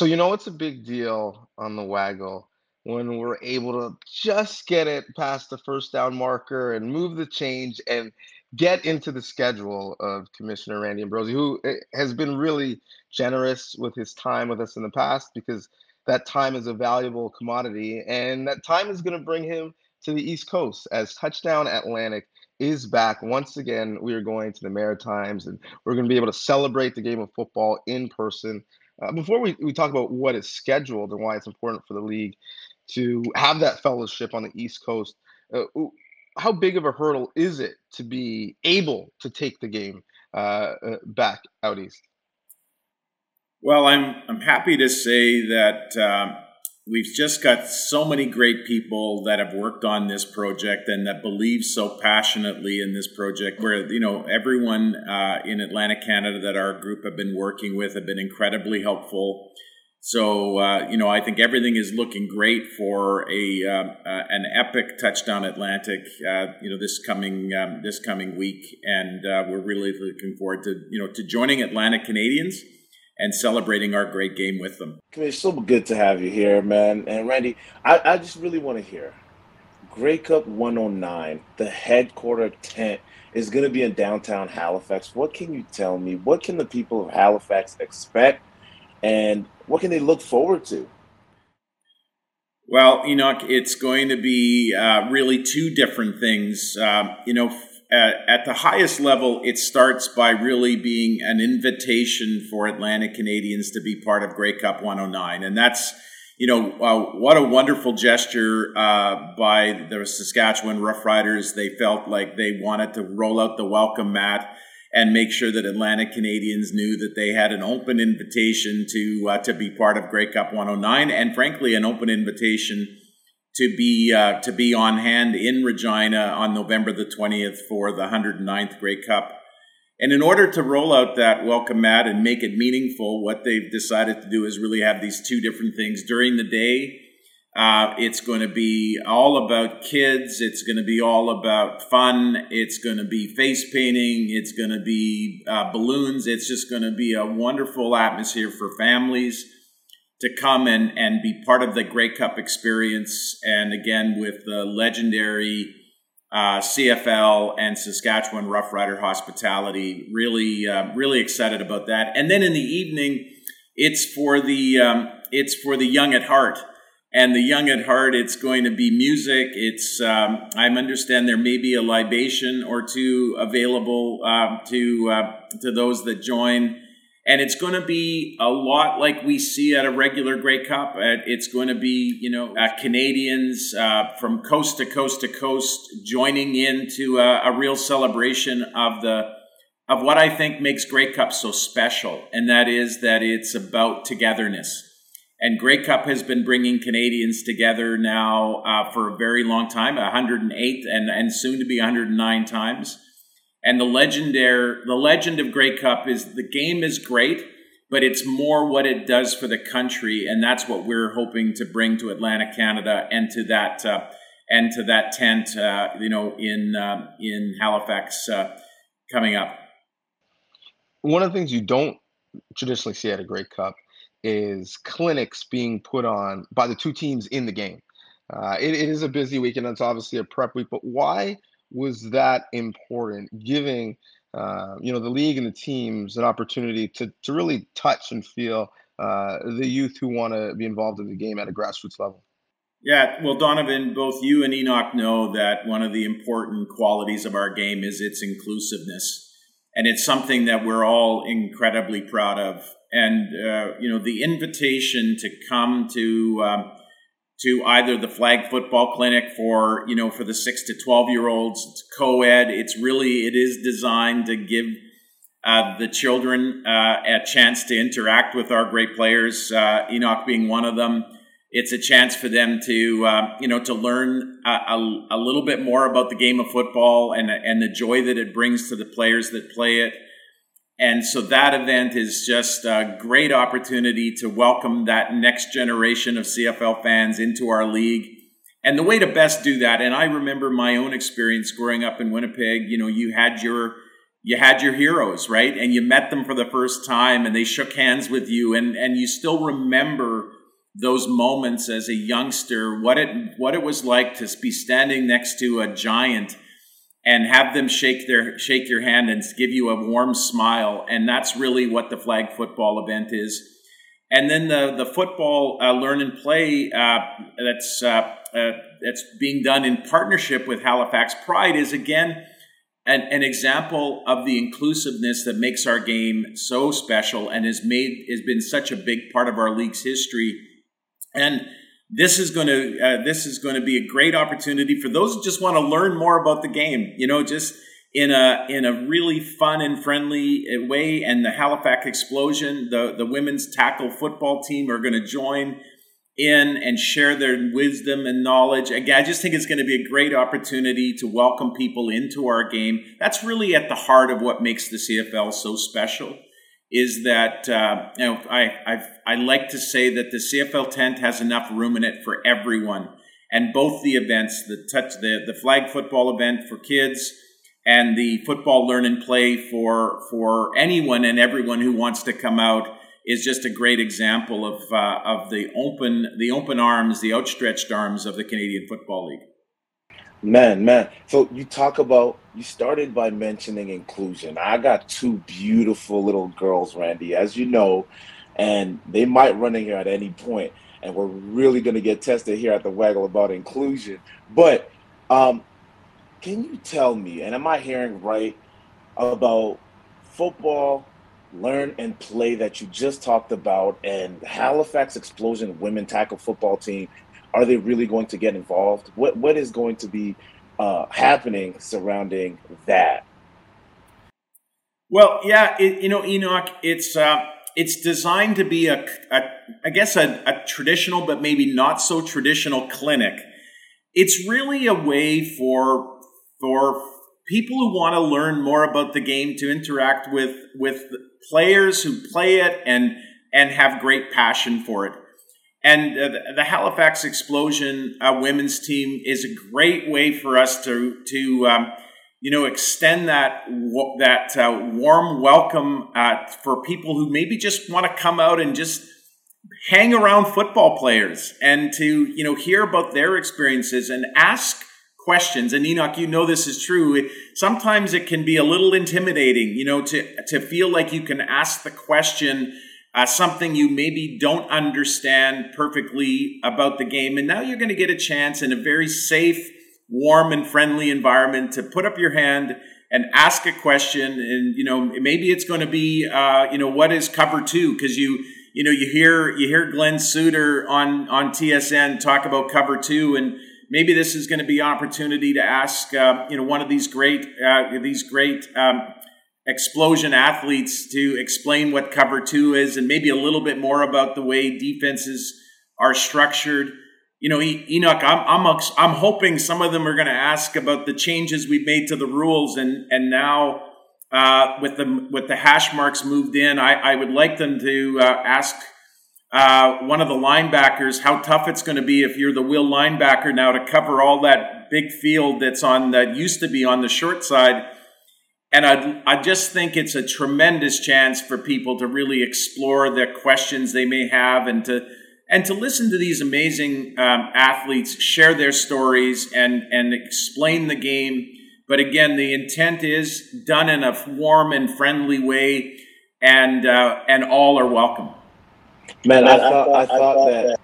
So you know it's a big deal on the waggle when we're able to just get it past the first down marker and move the change and get into the schedule of Commissioner Randy Ambrosie, who eh, has been really generous with his time with us in the past because that time is a valuable commodity and that time is going to bring him to the East Coast as Touchdown Atlantic is back once again. We are going to the Maritimes and we're going to be able to celebrate the game of football in person uh, before we, we talk about what is scheduled and why it's important for the league to have that fellowship on the East Coast, uh, how big of a hurdle is it to be able to take the game uh, uh back out east? Well, I'm I'm happy to say that um, we've just got so many great people that have worked on this project and that believe so passionately in this project where you know everyone uh, in atlantic canada that our group have been working with have been incredibly helpful. So uh, you know i think everything is looking great for a uh, uh an epic touchdown atlantic uh, you know this coming um, this coming week. And uh, we're really looking forward to you know to joining atlantic canadians and celebrating our great game with them. It's so good to have you here, man. And Randy, I, I just really want to hear Grey Cup 109, the headquarter tent is going to be in downtown Halifax. What can you tell me? What can the people of Halifax expect? And what can they look forward to? Well, Enoch, it's going to be uh, really two different things. Uh, you know, at, at, the highest level, it starts by really being an invitation for Atlantic Canadians to be part of Grey Cup 109. And that's, you know, uh, what a wonderful gesture uh, by the Saskatchewan Roughriders. They felt like they wanted to roll out the welcome mat and make sure that Atlantic Canadians knew that they had an open invitation to uh, to be part of Grey Cup 109, and frankly, an open invitation to be uh, to be on hand in Regina on November the 20th for the 109th Grey Cup. And in order to roll out that welcome mat and make it meaningful, what they've decided to do is really have these two different things during the day. Uh, it's going to be all about kids. It's going to be all about fun. It's going to be face painting. It's going to be uh, balloons. It's just going to be a wonderful atmosphere for families to come and, and be part of the Grey Cup experience. And again, with the legendary uh, CFL and Saskatchewan Roughrider hospitality, really, uh, really excited about that. And then in the evening, it's for the um, it's for the young at heart. and the young at heart, it's going to be music. It's um, I understand there may be a libation or two available uh, to uh, to those that join, and it's going to be a lot like we see at a regular Grey Cup. It's going to be you know uh, Canadians uh, from coast to coast to coast joining into a, a real celebration of the of what I think makes Grey Cup so special, and that is that it's about togetherness and Grey Cup has been bringing Canadians together now uh, for a very long time 108 and, and soon to be 109 times. And the legendary, the legend of Grey Cup is the game is great, but it's more what it does for the country, and that's what we're hoping to bring to Atlantic Canada and to that uh, and to that tent, uh, you know, in uh, in Halifax uh, coming up. One of the things you don't traditionally see at a Grey Cup is clinics being put on by the two teams in the game. Uh, it, it is a busy week, and it's obviously a prep week. But why was that important? Giving uh, you know the league and the teams an opportunity to to really touch and feel uh, the youth who want to be involved in the game at a grassroots level. Yeah, well, Donovan, both you and Enoch know that one of the important qualities of our game is its inclusiveness. And it's something that we're all incredibly proud of and uh, you know the invitation to come to um, to either the flag football clinic for you know for the six to twelve year olds it's co-ed it's really it is designed to give uh, the children uh, a chance to interact with our great players uh, enoch being one of them. It's a chance for them to uh, you know to learn a, a, a little bit more about the game of football and and the joy that it brings to the players that play it and so that event is just a great opportunity to welcome that next generation of CFL fans into our league. And the way to best do that, and I remember my own experience growing up in Winnipeg, you know, you had your you had your heroes, right? And you met them for the first time and they shook hands with you and, and you still remember those moments as a youngster, what it what it was like to be standing next to a giant and have them shake their shake your hand and give you a warm smile. And that's really what the flag football event is. And then the the football uh, learn and play uh, that's uh, uh that's being done in partnership with Halifax Pride is again an, an example of the inclusiveness that makes our game so special and has made has been such a big part of our league's history. And this is going to uh, this is going to be a great opportunity for those who just want to learn more about the game. You know, just in a in a really fun and friendly uh, way. And the Halifax Explosion, the the women's tackle football team, are going to join in and share their wisdom and knowledge. Again, I just think it's going to be a great opportunity to welcome people into our game. That's really at the heart of what makes the CFL so special is that uh, you know I I've, I like to say that the CFL tent has enough room in it for everyone, and both the events, the touch the the flag football event for kids, and the football learn and play for for anyone and everyone who wants to come out is just a great example of uh, of the open the open arms, the outstretched arms of the Canadian Football League. Man, man. So you talk about you started by mentioning inclusion. I got two beautiful little girls, Randy, as you know, and they might run in here at any point, and we're really going to get tested here at the Waggle about inclusion. But um, can you tell me, and am I hearing right about football, learn and play that you just talked about, and Halifax Explosion women tackle football team are they really going to get involved? What what is going to be uh, happening surrounding that? Well, yeah, it, you know, Enoch, it's uh, it's designed to be a, a I guess a, a traditional, but maybe not so traditional clinic. It's really a way for for people who want to learn more about the game to interact with with players who play it and and have great passion for it. And the Halifax Explosion uh, women's team is a great way for us to to um, you know extend that that uh, warm welcome uh, for people who maybe just want to come out and just hang around football players and to you know hear about their experiences and ask questions. And Enoch, you know this is true. It, sometimes it can be a little intimidating, you know, to to feel like you can ask the question uh, something you maybe don't understand perfectly about the game. And now you're going to get a chance in a very safe, warm, and friendly environment to put up your hand and ask a question. And, you know, maybe it's going to be, uh, you know, what is cover two? Because you, you know, you hear you hear Glen Suitor on on TSN talk about cover two, and maybe this is going to be opportunity to ask, uh, you know, one of these great uh, these great um, explosion athletes to explain what cover two is and maybe a little bit more about the way defenses are structured. You know, Enoch, I'm, I'm, I'm hoping some of them are going to ask about the changes we've made to the rules and, and now uh, with the, with the hash marks moved in, I, I would like them to uh, ask uh, one of the linebackers how tough it's going to be if you're the will linebacker now to cover all that big field that's on that used to be on the short side and I, I just think it's a tremendous chance for people to really explore the questions they may have and to and to listen to these amazing um, athletes share their stories and and explain the game. But again, the intent is done in a warm and friendly way, and uh, and all are welcome. Man, I, I thought I thought that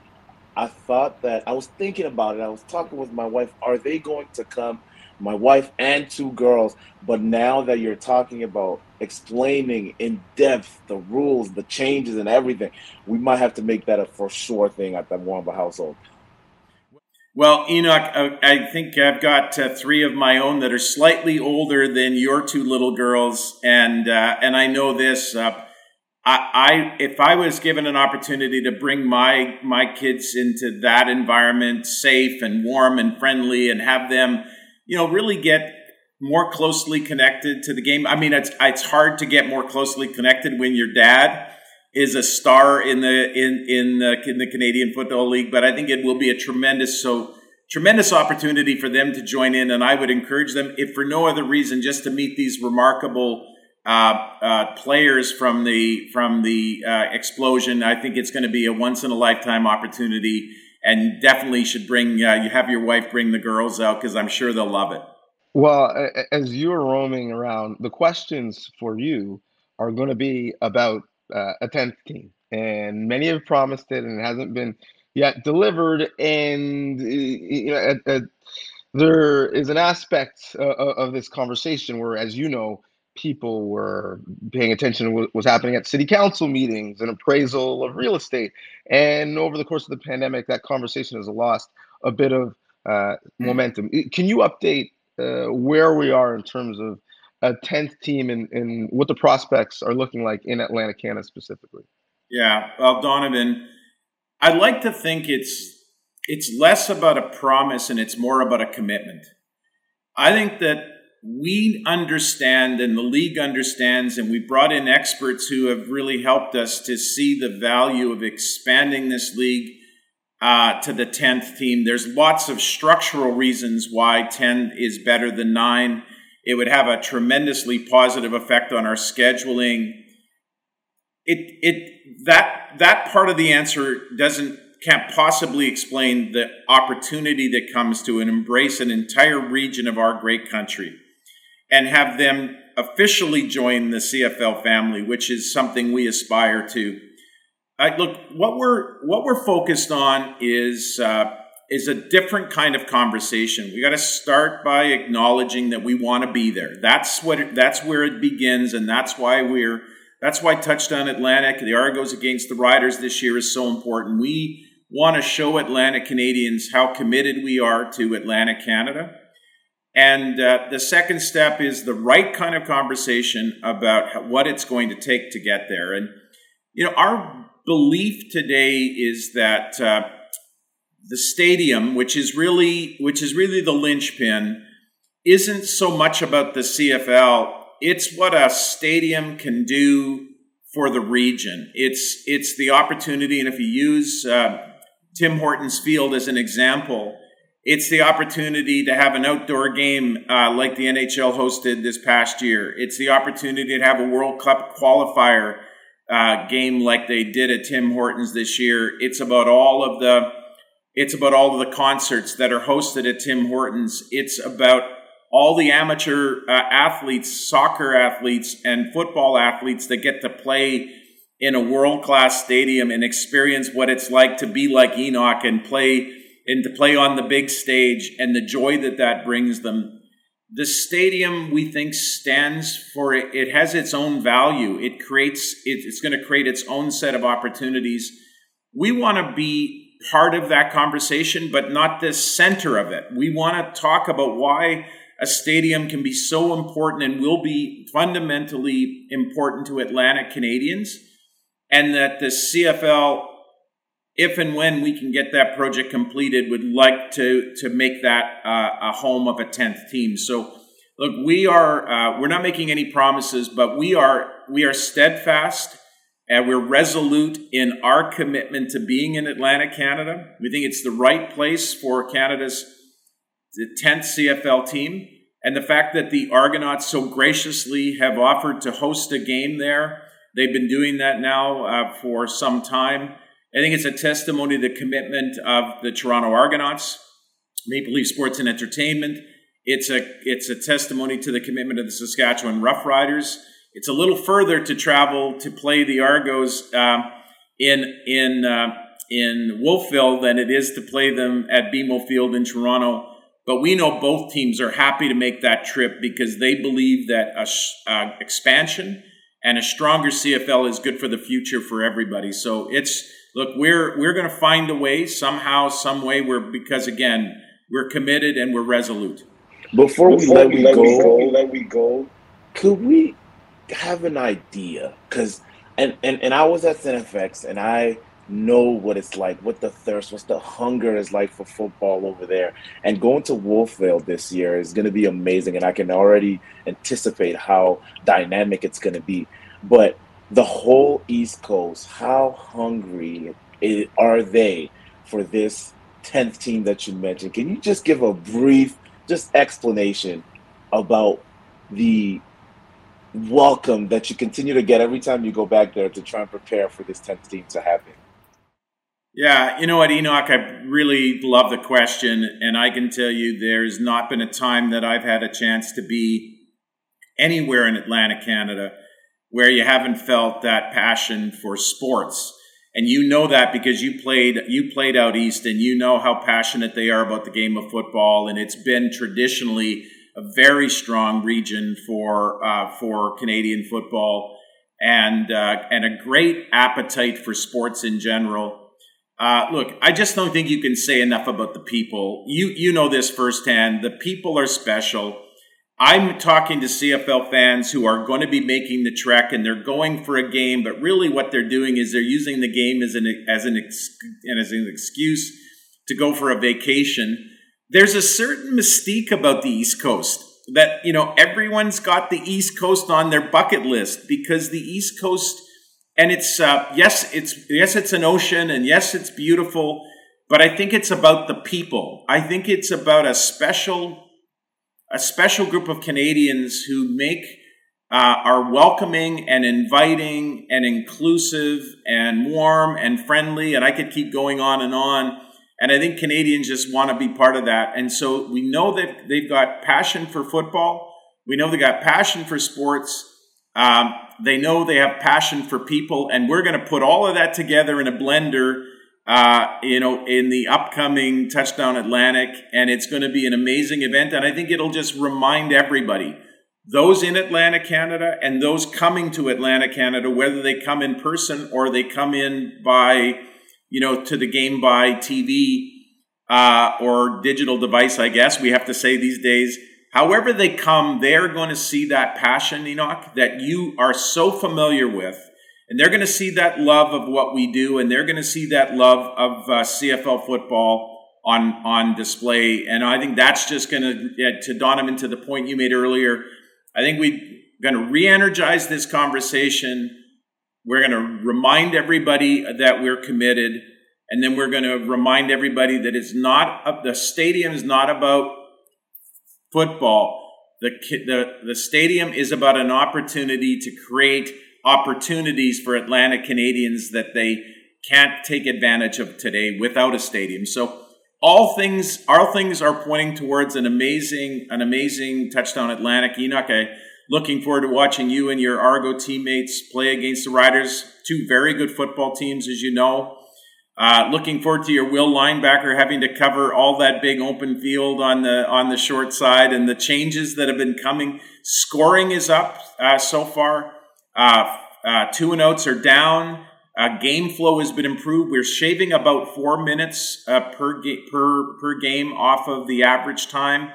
I thought that I was thinking about it. I was talking with my wife. Are they going to come? My wife and two girls. But now that you're talking about explaining in depth the rules, the changes, and everything, we might have to make that a for sure thing at the Muamba household. Well, Enoch, I think I've got uh, three of my own that are slightly older than your two little girls, and uh, and I know this. Uh, I, I, if I was given an opportunity to bring my my kids into that environment, safe and warm and friendly, and have them you know, really get more closely connected to the game. I mean, it's it's hard to get more closely connected when your dad is a star in the in in the, in the Canadian Football League, but I think it will be a tremendous so tremendous opportunity for them to join in, and I would encourage them, if for no other reason, just to meet these remarkable. Uh, uh, players from the from the uh, explosion. I think it's going to be a once in a lifetime opportunity and definitely should bring uh, you have your wife bring the girls out because I'm sure they'll love it. Well, as you are roaming around, the questions for you are going to be about uh, a tenth team, and many have promised it, and it hasn't been yet delivered. And you know, there is an aspect uh, of this conversation where, as you know, people were paying attention to what was happening at city council meetings and appraisal of real estate. And over the course of the pandemic, that conversation has lost a bit of uh, hmm. momentum. Can you update uh, where we are in terms of a 10th team and, and what the prospects are looking like in Atlantic Canada specifically? Yeah, well, Donovan, I'd like to think it's it's less about a promise and it's more about a commitment. I think that we understand and the league understands, and we brought in experts who have really helped us to see the value of expanding this league uh, to the 10th team. There's lots of structural reasons why 10 is better than 9. It would have a tremendously positive effect on our scheduling. It, it, that, that part of the answer doesn't can't possibly explain the opportunity that comes to and embrace an entire region of our great country and have them officially join the CFL family, which is something we aspire to. I, look, what we're what we're focused on is uh, is a different kind of conversation. We got to start by acknowledging that we want to be there. That's what it, that's where it begins, and that's why we're that's why touchdown Atlantic, the Argos against the Riders this year is so important. We want to show Atlantic Canadians how committed we are to Atlantic Canada and uh, the second step is the right kind of conversation about what it's going to take to get there. And, you know, our belief today is that uh, the stadium, which is really, which is really the linchpin, isn't so much about the CFL. It's what a stadium can do for the region. It's, it's the opportunity. And if you use uh, Tim Hortons Field as an example, it's the opportunity to have an outdoor game uh, like the NHL hosted this past year. It's the opportunity to have a World Cup qualifier uh, game like they did at Tim Hortons this year. It's about all of the it's about all of the concerts that are hosted at Tim Hortons. It's about all the amateur uh, athletes, soccer athletes, and football athletes that get to play in a world class stadium and experience what it's like to be like Enoch and play and to play on the big stage and the joy that that brings them. The stadium, we think, stands for it. It has its own value. It creates, it's going to create its own set of opportunities. We want to be part of that conversation, but not the center of it. We want to talk about why a stadium can be so important and will be fundamentally important to Atlantic Canadians, and that the CFL if and when we can get that project completed, would like to to make that uh, a home of a tenth team. So, look, we are uh, we're not making any promises, but we are we are steadfast and we're resolute in our commitment to being in Atlantic Canada. We think it's the right place for Canada's tenth CFL team, and the fact that the Argonauts so graciously have offered to host a game there. They've been doing that now uh, for some time I think it's a testimony to the commitment of the Toronto Argonauts, Maple Leaf Sports and Entertainment. It's a it's a testimony to the commitment of the Saskatchewan Roughriders. It's a little further to travel to play the Argos um, in in uh, in Wolfville than it is to play them at BMO Field in Toronto. But we know both teams are happy to make that trip because they believe that a, uh, expansion and a stronger CFL is good for the future for everybody. So it's look, we're we're going to find a way somehow, some way. We're because again, we're committed and we're resolute. Before, we, let, we, let go, we go, let we go, could we have an idea? Because and, and and I was at St. FX and I know what it's like, what the thirst, what the hunger is like for football over there. And going to Wolfville this year is going to be amazing, and I can already anticipate how dynamic it's going to be. But the whole East Coast, how hungry are they for this 10th team that you mentioned? Can you just give a brief just explanation about the welcome that you continue to get every time you go back there to try and prepare for this 10th team to happen? Yeah, you know what, Enoch, I really love the question. And I can tell you there's not been a time that I've had a chance to be anywhere in Atlantic Canada where you haven't felt that passion for sports. And you know that because you played you played out east and you know how passionate they are about the game of football and it's been traditionally a very strong region for uh, for Canadian football and uh, and a great appetite for sports in general. Uh, look, I just don't think you can say enough about the people. You you know this firsthand. The people are special. I'm talking to CFL fans who are going to be making the trek and they're going for a game, but really what they're doing is they're using the game as an as an and as an excuse to go for a vacation. There's a certain mystique about the East Coast that you know everyone's got the East Coast on their bucket list because the East Coast and it's uh, yes it's yes it's an ocean and yes it's beautiful, but I think it's about the people. I think it's about a special a special group of Canadians who make uh, are welcoming and inviting and inclusive and warm and friendly. And I could keep going on and on. And I think Canadians just want to be part of that. And so we know that they've got passion for football. We know they got passion for sports. Um, they know they have passion for people. And we're going to put all of that together in a blender uh, you know, in the upcoming Touchdown Atlantic, and it's going to be an amazing event. And I think it'll just remind everybody, those in Atlantic Canada and those coming to Atlantic Canada, whether they come in person or they come in by, you know, to the game by TV uh, or digital device, I guess we have to say these days. However, they come, they're going to see that passion, Enoch, that you are so familiar with and they're going to see that love of what we do, and they're going to see that love of uh, CFL football on on display. And I think that's just going to to Donovan to the point you made earlier. I think we're going to re-energize this conversation. We're going to remind everybody that we're committed, and then we're going to remind everybody that it's not the stadium is not about football. The, the, the stadium is about an opportunity to create opportunities for Atlantic Canadians that they can't take advantage of today without a stadium. So all things, all things are pointing towards an amazing, an amazing touchdown Atlantic. Enoch, I Looking forward to watching you and your Argo teammates play against the Riders, two very good football teams, as you know. Uh, looking forward to your will linebacker having to cover all that big open field on the on the short side and the changes that have been coming. Scoring is up uh, so far. Uh, uh two and outs are down. Uh, game flow has been improved. We're shaving about four minutes uh, per ga- per per game off of the average time.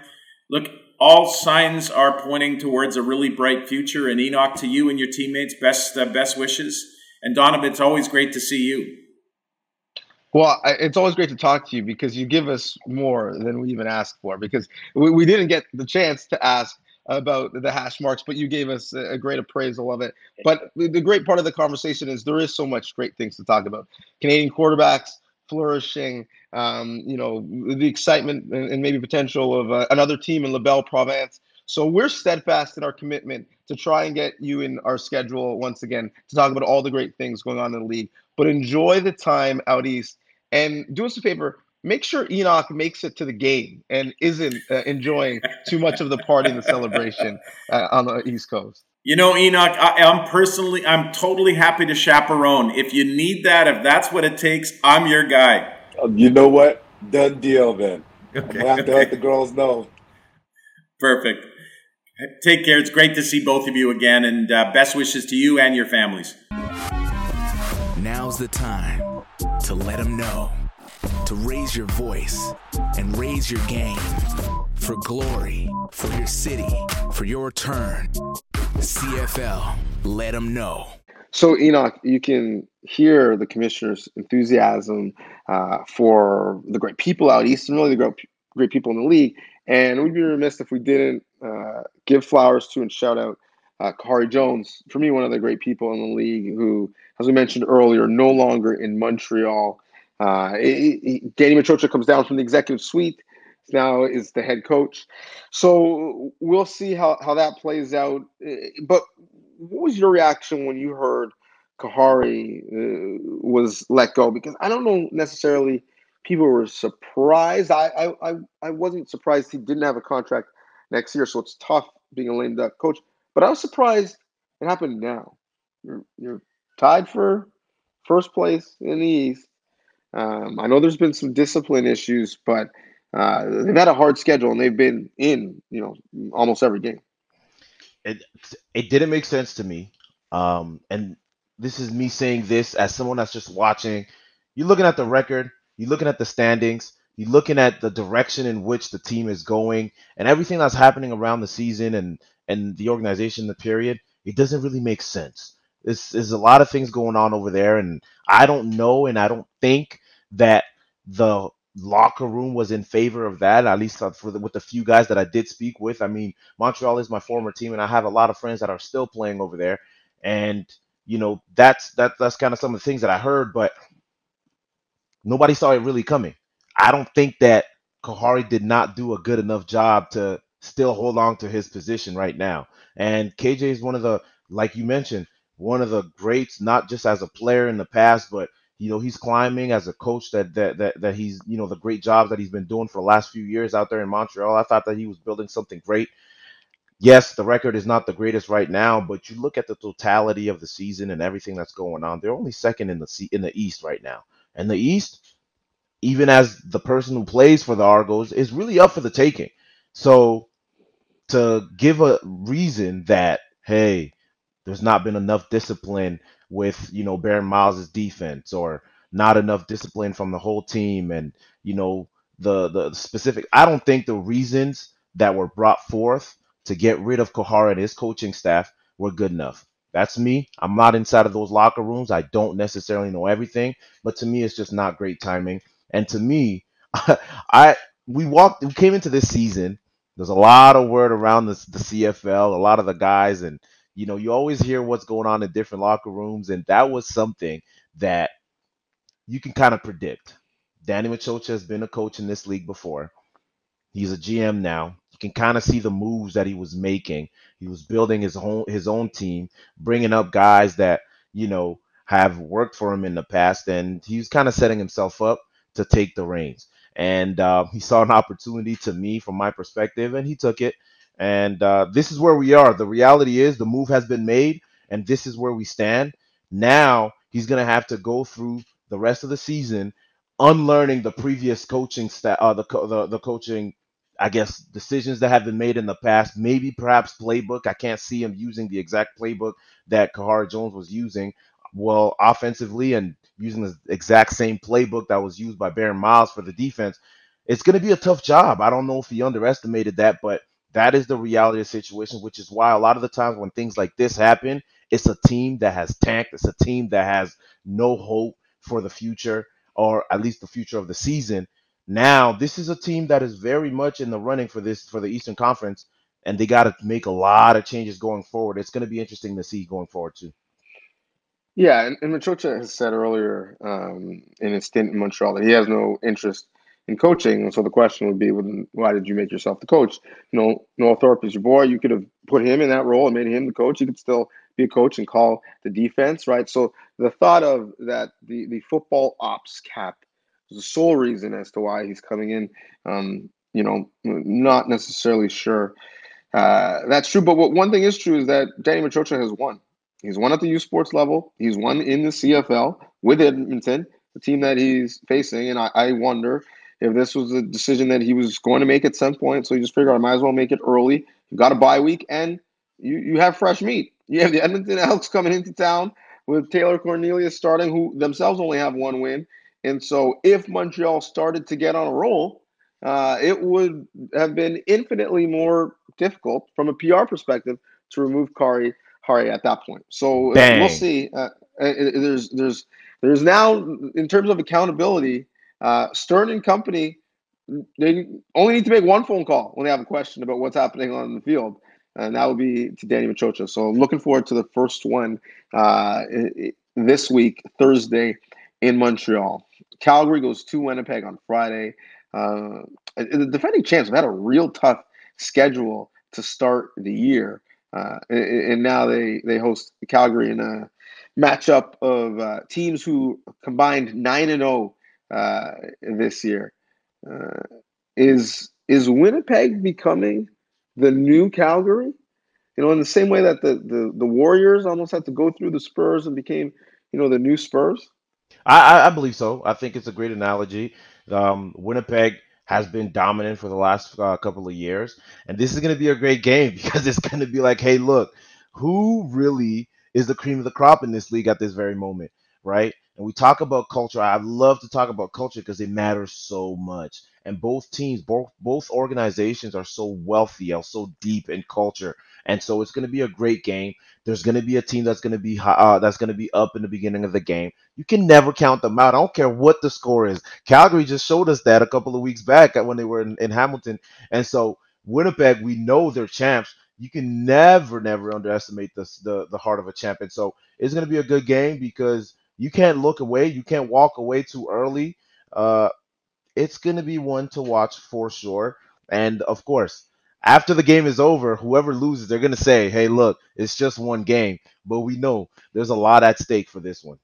Look, all signs are pointing towards a really bright future. And Enoch, to you and your teammates, best best wishes. And Donovan, it's always great to see you. Well, it's always great to talk to you because you give us more than we even asked for. Because we, we didn't get the chance to ask about the hash marks, but you gave us a great appraisal of it. But the great part of the conversation is there is so much great things to talk about. Canadian quarterbacks flourishing, um, you know, the excitement and, maybe potential of uh, another team in La Belle Province. So we're steadfast in our commitment to try and get you in our schedule once again to talk about all the great things going on in the league. But enjoy the time out east and do us a favor, make sure Enoch makes it to the game and isn't uh, enjoying too much of the party and the celebration uh, on the East Coast. You know, Enoch, I, am personally, I'm totally happy to chaperone. If you need that, if that's what it takes, I'm your guy. Um, you know what? Done deal then. Okay, I'm have to let the girls know. Perfect. Take care. It's great to see both of you again, and uh, best wishes to you and your families. Now's the time to let them know, to raise your voice and raise your game for glory, for your city, for your turn. CFL, let them know. So, Enoch, you can hear the commissioner's enthusiasm uh, for the great people out east and really the great, great people in the league. And we'd be remiss if we didn't uh, give flowers to and shout out uh, Khari Jones, for me, one of the great people in the league who, as we mentioned earlier, no longer in Montreal. Uh, Danny Maciocia comes down from the executive suite, now is the head coach. So we'll see how, how that plays out. Uh, but what was your reaction when you heard Khari uh, was let go? Because I don't know necessarily people were surprised. I, I, I wasn't surprised he didn't have a contract next year, so it's tough being a lame duck coach. But I was surprised it happened now. You're, you're tied for first place in the East. Um, I know there's been some discipline issues, but uh, they've had a hard schedule and they've been in, you know, almost every game. It it didn't make sense to me. Um, and this is me saying this as someone that's just watching. You're looking at the record, you're looking at the standings, you're looking at the direction in which the team is going, and everything that's happening around the season and and the organization, the period, it doesn't really make sense. There's, there's a lot of things going on over there, and I don't know, and I don't think that the locker room was in favor of that. At least uh, for the, with the few guys that I did speak with. I mean, Montreal is my former team, and I have a lot of friends that are still playing over there, and you know that's that that's kind of some of the things that I heard, but nobody saw it really coming. I don't think that Khari did not do a good enough job to still hold on to his position right now. And KJ is one of the, like you mentioned, one of the greats, not just as a player in the past, but you know he's climbing as a coach that that that, that he's you know the great jobs that he's been doing for the last few years out there in Montreal. I thought that he was building something great. Yes, the record is not the greatest right now, but you look at the totality of the season and everything that's going on. They're only second in the in the East right now, and the East, even as the person who plays for the Argos, is really up for the taking. So to give a reason that hey, there's not been enough discipline with you know Baron Miles's defense or not enough discipline from the whole team and you know the the specific I don't think the reasons that were brought forth to get rid of Khari and his coaching staff were good enough. That's me. I'm not inside of those locker rooms. I don't necessarily know everything, but to me it's just not great timing. And to me, I we walked we came into this season there's a lot of word around the, the CFL, a lot of the guys, and you know, you always hear what's going on in different locker rooms, and that was something that you can kind of predict. Danny Maciocia has been a coach in this league before. He's a GM now. You can kind of see the moves that he was making. He was building his own his own team, bringing up guys that you know have worked for him in the past, and he was kind of setting himself up to take the reins and uh, he saw an opportunity to me from my perspective, and he took it. And uh, this is where we are. The reality is the move has been made, and this is where we stand. Now he's going to have to go through the rest of the season unlearning the previous coaching staff, uh, the, co- the the coaching, I guess, decisions that have been made in the past. Maybe perhaps playbook. I can't see him using the exact playbook that Khari Jones was using. Well, offensively and using the exact same playbook that was used by Baron Miles for the defense. It's going to be a tough job. I don't know if he underestimated that, but that is the reality of the situation, which is why a lot of the times when things like this happen, it's a team that has tanked. It's a team that has no hope for the future or at least the future of the season. Now, this is a team that is very much in the running for this for the Eastern Conference, and they got to make a lot of changes going forward. It's going to be interesting to see going forward too. Yeah, and, and Maciocia has said earlier um, in his stint in Montreal that he has no interest in coaching. And so the question would be, why did you make yourself the coach? You know, Noel Thorpe is your boy. You could have put him in that role and made him the coach. You could still be a coach and call the defense, right? So the thought of that the the football ops cap is the sole reason as to why he's coming in. Um, you know, not necessarily sure uh, that's true. But what one thing is true is that Danny Maciocia has won. He's won at the U Sports level. He's won in the CFL with Edmonton, the team that he's facing. And I, I wonder if this was a decision that he was going to make at some point. So he just figured I might as well make it early. You got a bye week and you, you have fresh meat. You have the Edmonton Elks coming into town with Taylor Cornelius starting, who themselves only have one win. And so if Montreal started to get on a roll, uh, it would have been infinitely more difficult from a PR perspective to remove Kari Hari at that point. So uh, we'll see. Uh, there's there's there's now in terms of accountability, uh, Stern and company they only need to make one phone call when they have a question about what's happening on the field, and that will be to Danny Maciocia. So I'm looking forward to the first one uh, this week, Thursday, in Montreal. Calgary goes to Winnipeg on Friday. Uh, the defending champs have had a real tough schedule to start the year. Uh, and, now they, they host Calgary in a matchup of uh, teams who combined 9 and 0 uh, this year. Uh, is is Winnipeg becoming the new Calgary? You know, in the same way that the, the, the Warriors almost had to go through the Spurs and became, you know, the new Spurs? I, I believe so. I think it's a great analogy. Um, Winnipeg has been dominant for the last uh, couple of years. And this is going to be a great game because it's going to be like, hey, look, who really is the cream of the crop in this league at this very moment, right? And we talk about culture. I love to talk about culture because it matters so much. And both teams, both both organizations are so wealthy, are so deep in culture and so it's going to be a great game. There's going to be a team that's going to be uh, that's going to be up in the beginning of the game. You can never count them out. I don't care what the score is. Calgary just showed us that a couple of weeks back when they were in, in Hamilton, and so Winnipeg, we know they're champs. You can never, never underestimate the, the the heart of a champion. So it's going to be a good game because you can't look away. You can't walk away too early. Uh, it's going to be one to watch for sure. And of course, after the game is over, whoever loses, they're going to say, hey, look, it's just one game. But we know there's a lot at stake for this one.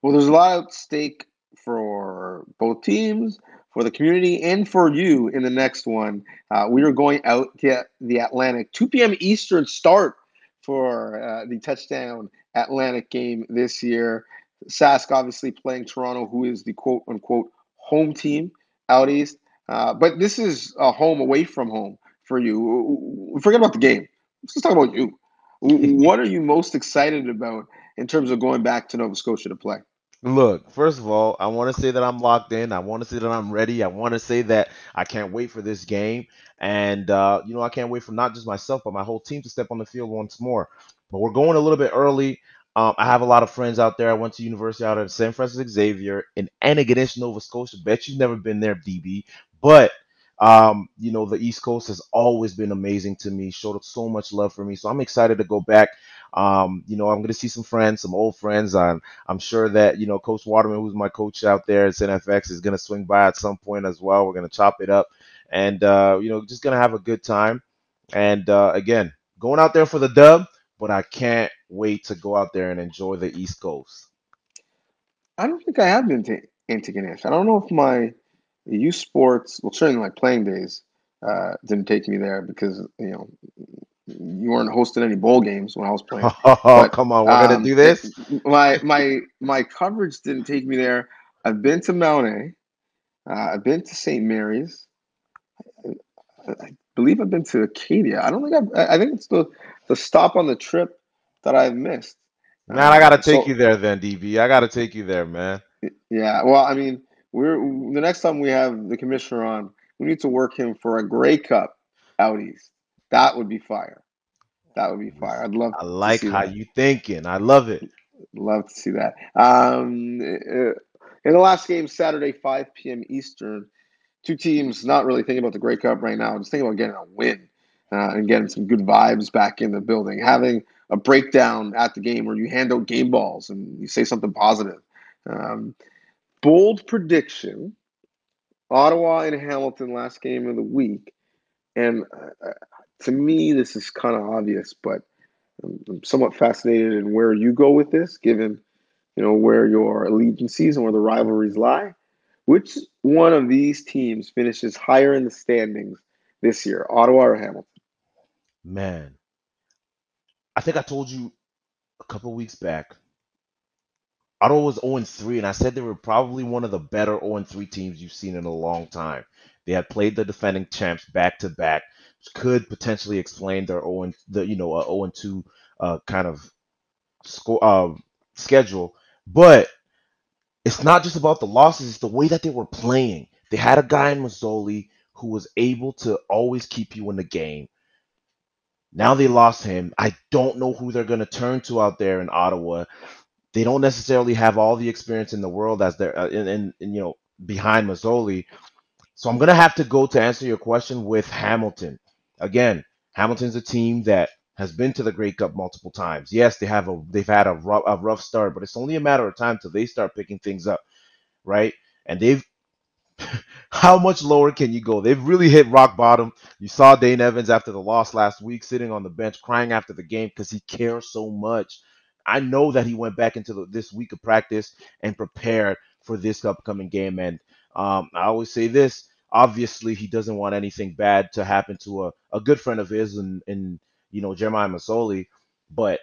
Well, there's a lot at stake for both teams, for the community, and for you in the next one. Uh, we are going out to the Atlantic, 2 p.m. Eastern start for uh, the touchdown Atlantic game this year. Sask obviously playing Toronto, who is the quote unquote home team out east. Uh, but this is a home away from home for you? Forget about the game. Let's just talk about you. what are you most excited about in terms of going back to Nova Scotia to play? Look, first of all, I want to say that I'm locked in. I want to say that I'm ready. I want to say that I can't wait for this game. And, uh, you know, I can't wait for not just myself, but my whole team to step on the field once more. But we're going a little bit early. Um, I have a lot of friends out there. I went to university out of St. Francis Xavier in Antigonish, Nova Scotia. Bet you've never been there, DB. But um, you know, the East Coast has always been amazing to me, showed so much love for me. So I'm excited to go back. Um, you know, I'm going to see some friends, some old friends. I'm, I'm sure that, you know, Coach Waterman, who's my coach out there at NFX, is going to swing by at some point as well. We're going to chop it up and, uh, you know, just going to have a good time. And uh, again, going out there for the dub, but I can't wait to go out there and enjoy the East Coast. I don't think I have been to Antigonish. I don't know if my U Sports, well, certainly like playing days, uh, didn't take me there because you know you weren't hosting any bowl games when I was playing. Oh, But, come on, we're gonna um, do this. my my my coverage didn't take me there. I've been to Mount A. Uh, I've been to St. Mary's. I, I believe I've been to Acadia. I don't think I've. I I think it's the the stop on the trip that I've missed. Man, I gotta take so- you there then, DB. I gotta take you there, man. Yeah, well, I mean, we're the next time we have the commissioner on, we need to work him for a Grey Cup out east. That would be fire. That would be fire. I'd love. I to like how that. you thinking. I love it. Love to see that. Um, uh, in the last game, Saturday, 5 p.m. Eastern, two teams not really thinking about the Grey Cup right now, just thinking about getting a win uh, and getting some good vibes back in the building. Having a breakdown at the game where you hand out game balls and you say something positive. Um, bold prediction Ottawa and Hamilton last game of the week. And uh, to me, this is kind of obvious, but I'm somewhat fascinated in where you go with this, given you know where your allegiances and where the rivalries lie. Which one of these teams finishes higher in the standings this year, Ottawa or Hamilton? Man, I think I told you a couple weeks back. Ottawa was 0 3, and I said they were probably one of the better 0 3 teams you've seen in a long time. They had played the defending champs back to back, which could potentially explain their 0 the you know uh, 0 2 uh, kind of score uh, schedule. But it's not just about the losses; it's the way that they were playing. They had a guy in Masoli who was able to always keep you in the game. Now they lost him. I don't know who they're going to turn to out there in Ottawa. They don't necessarily have all the experience in the world as they're uh, in, in, in, you know behind Masoli. So I'm going to have to go to answer your question with Hamilton. Again, Hamilton's a team that has been to the Grey Cup multiple times. Yes, they have a they've had a rough, a rough start, but it's only a matter of time till they start picking things up, right? And they've how much lower can you go? They've really hit rock bottom. You saw Dane Evans after the loss last week sitting on the bench crying after the game because he cares so much. I know that he went back into the, this week of practice and prepared for this upcoming game. And um, I always say this: obviously, he doesn't want anything bad to happen to a, a good friend of his, and, and you know Jeremiah Masoli. But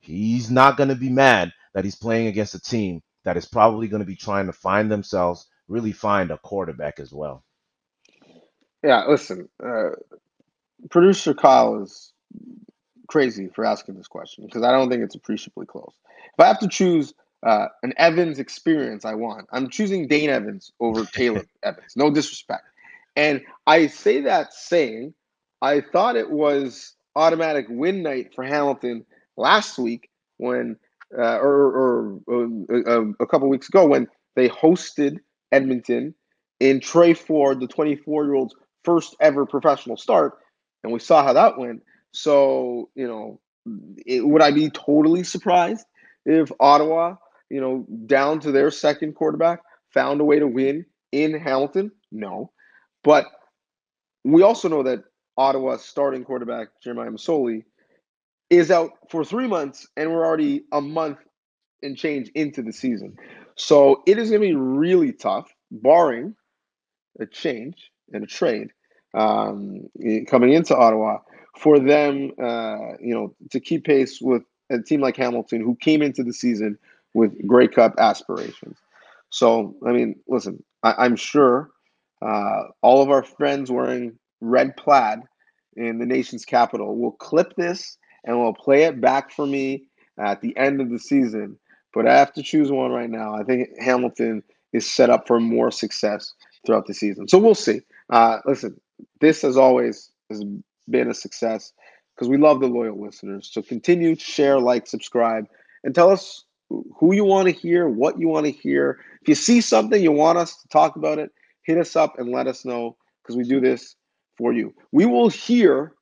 he's not going to be mad that he's playing against a team that is probably going to be trying to find themselves, really find a quarterback as well. Yeah, listen, uh, producer Kyle is crazy for asking this question because I don't think it's appreciably close. If I have to choose uh, an Evans experience, I want. I'm choosing Dane Evans over Taylor Evans. No disrespect. And I say that saying, I thought it was automatic win night for Hamilton last week when, uh, or, or uh, a couple weeks ago when they hosted Edmonton in Tre Ford, the 24 year old's first ever professional start, and we saw how that went. So, you know, it, would I be totally surprised if Ottawa, you know, down to their second quarterback, found a way to win in Hamilton? No. But we also know that Ottawa's starting quarterback, Jeremiah Masoli, is out for three months, and we're already a month and change into the season. So it is going to be really tough, barring a change and a trade um, coming into Ottawa for them, uh, you know, to keep pace with a team like Hamilton, who came into the season with Grey Cup aspirations. So, I mean, listen, I, am sure uh, all of our friends wearing red plaid in the nation's capital will clip this and will play it back for me at the end of the season. But I have to choose one right now. I think Hamilton is set up for more success throughout the season. So we'll see. Uh, listen, this as always has been a success because we love the loyal listeners. So continue to share, like, subscribe, and tell us who you want to hear, what you want to hear. If you see something you want us to talk about it, hit us up and let us know because we do this for you. We will hear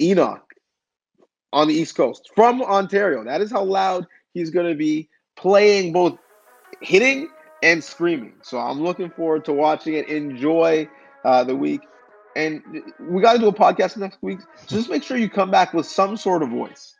Enoch on the East Coast from Ontario. That is how loud he's going to be playing both hitting and screaming. So I'm looking forward to watching it. Enjoy uh, the week. And we got to do a podcast next week. So just make sure you come back with some sort of voice.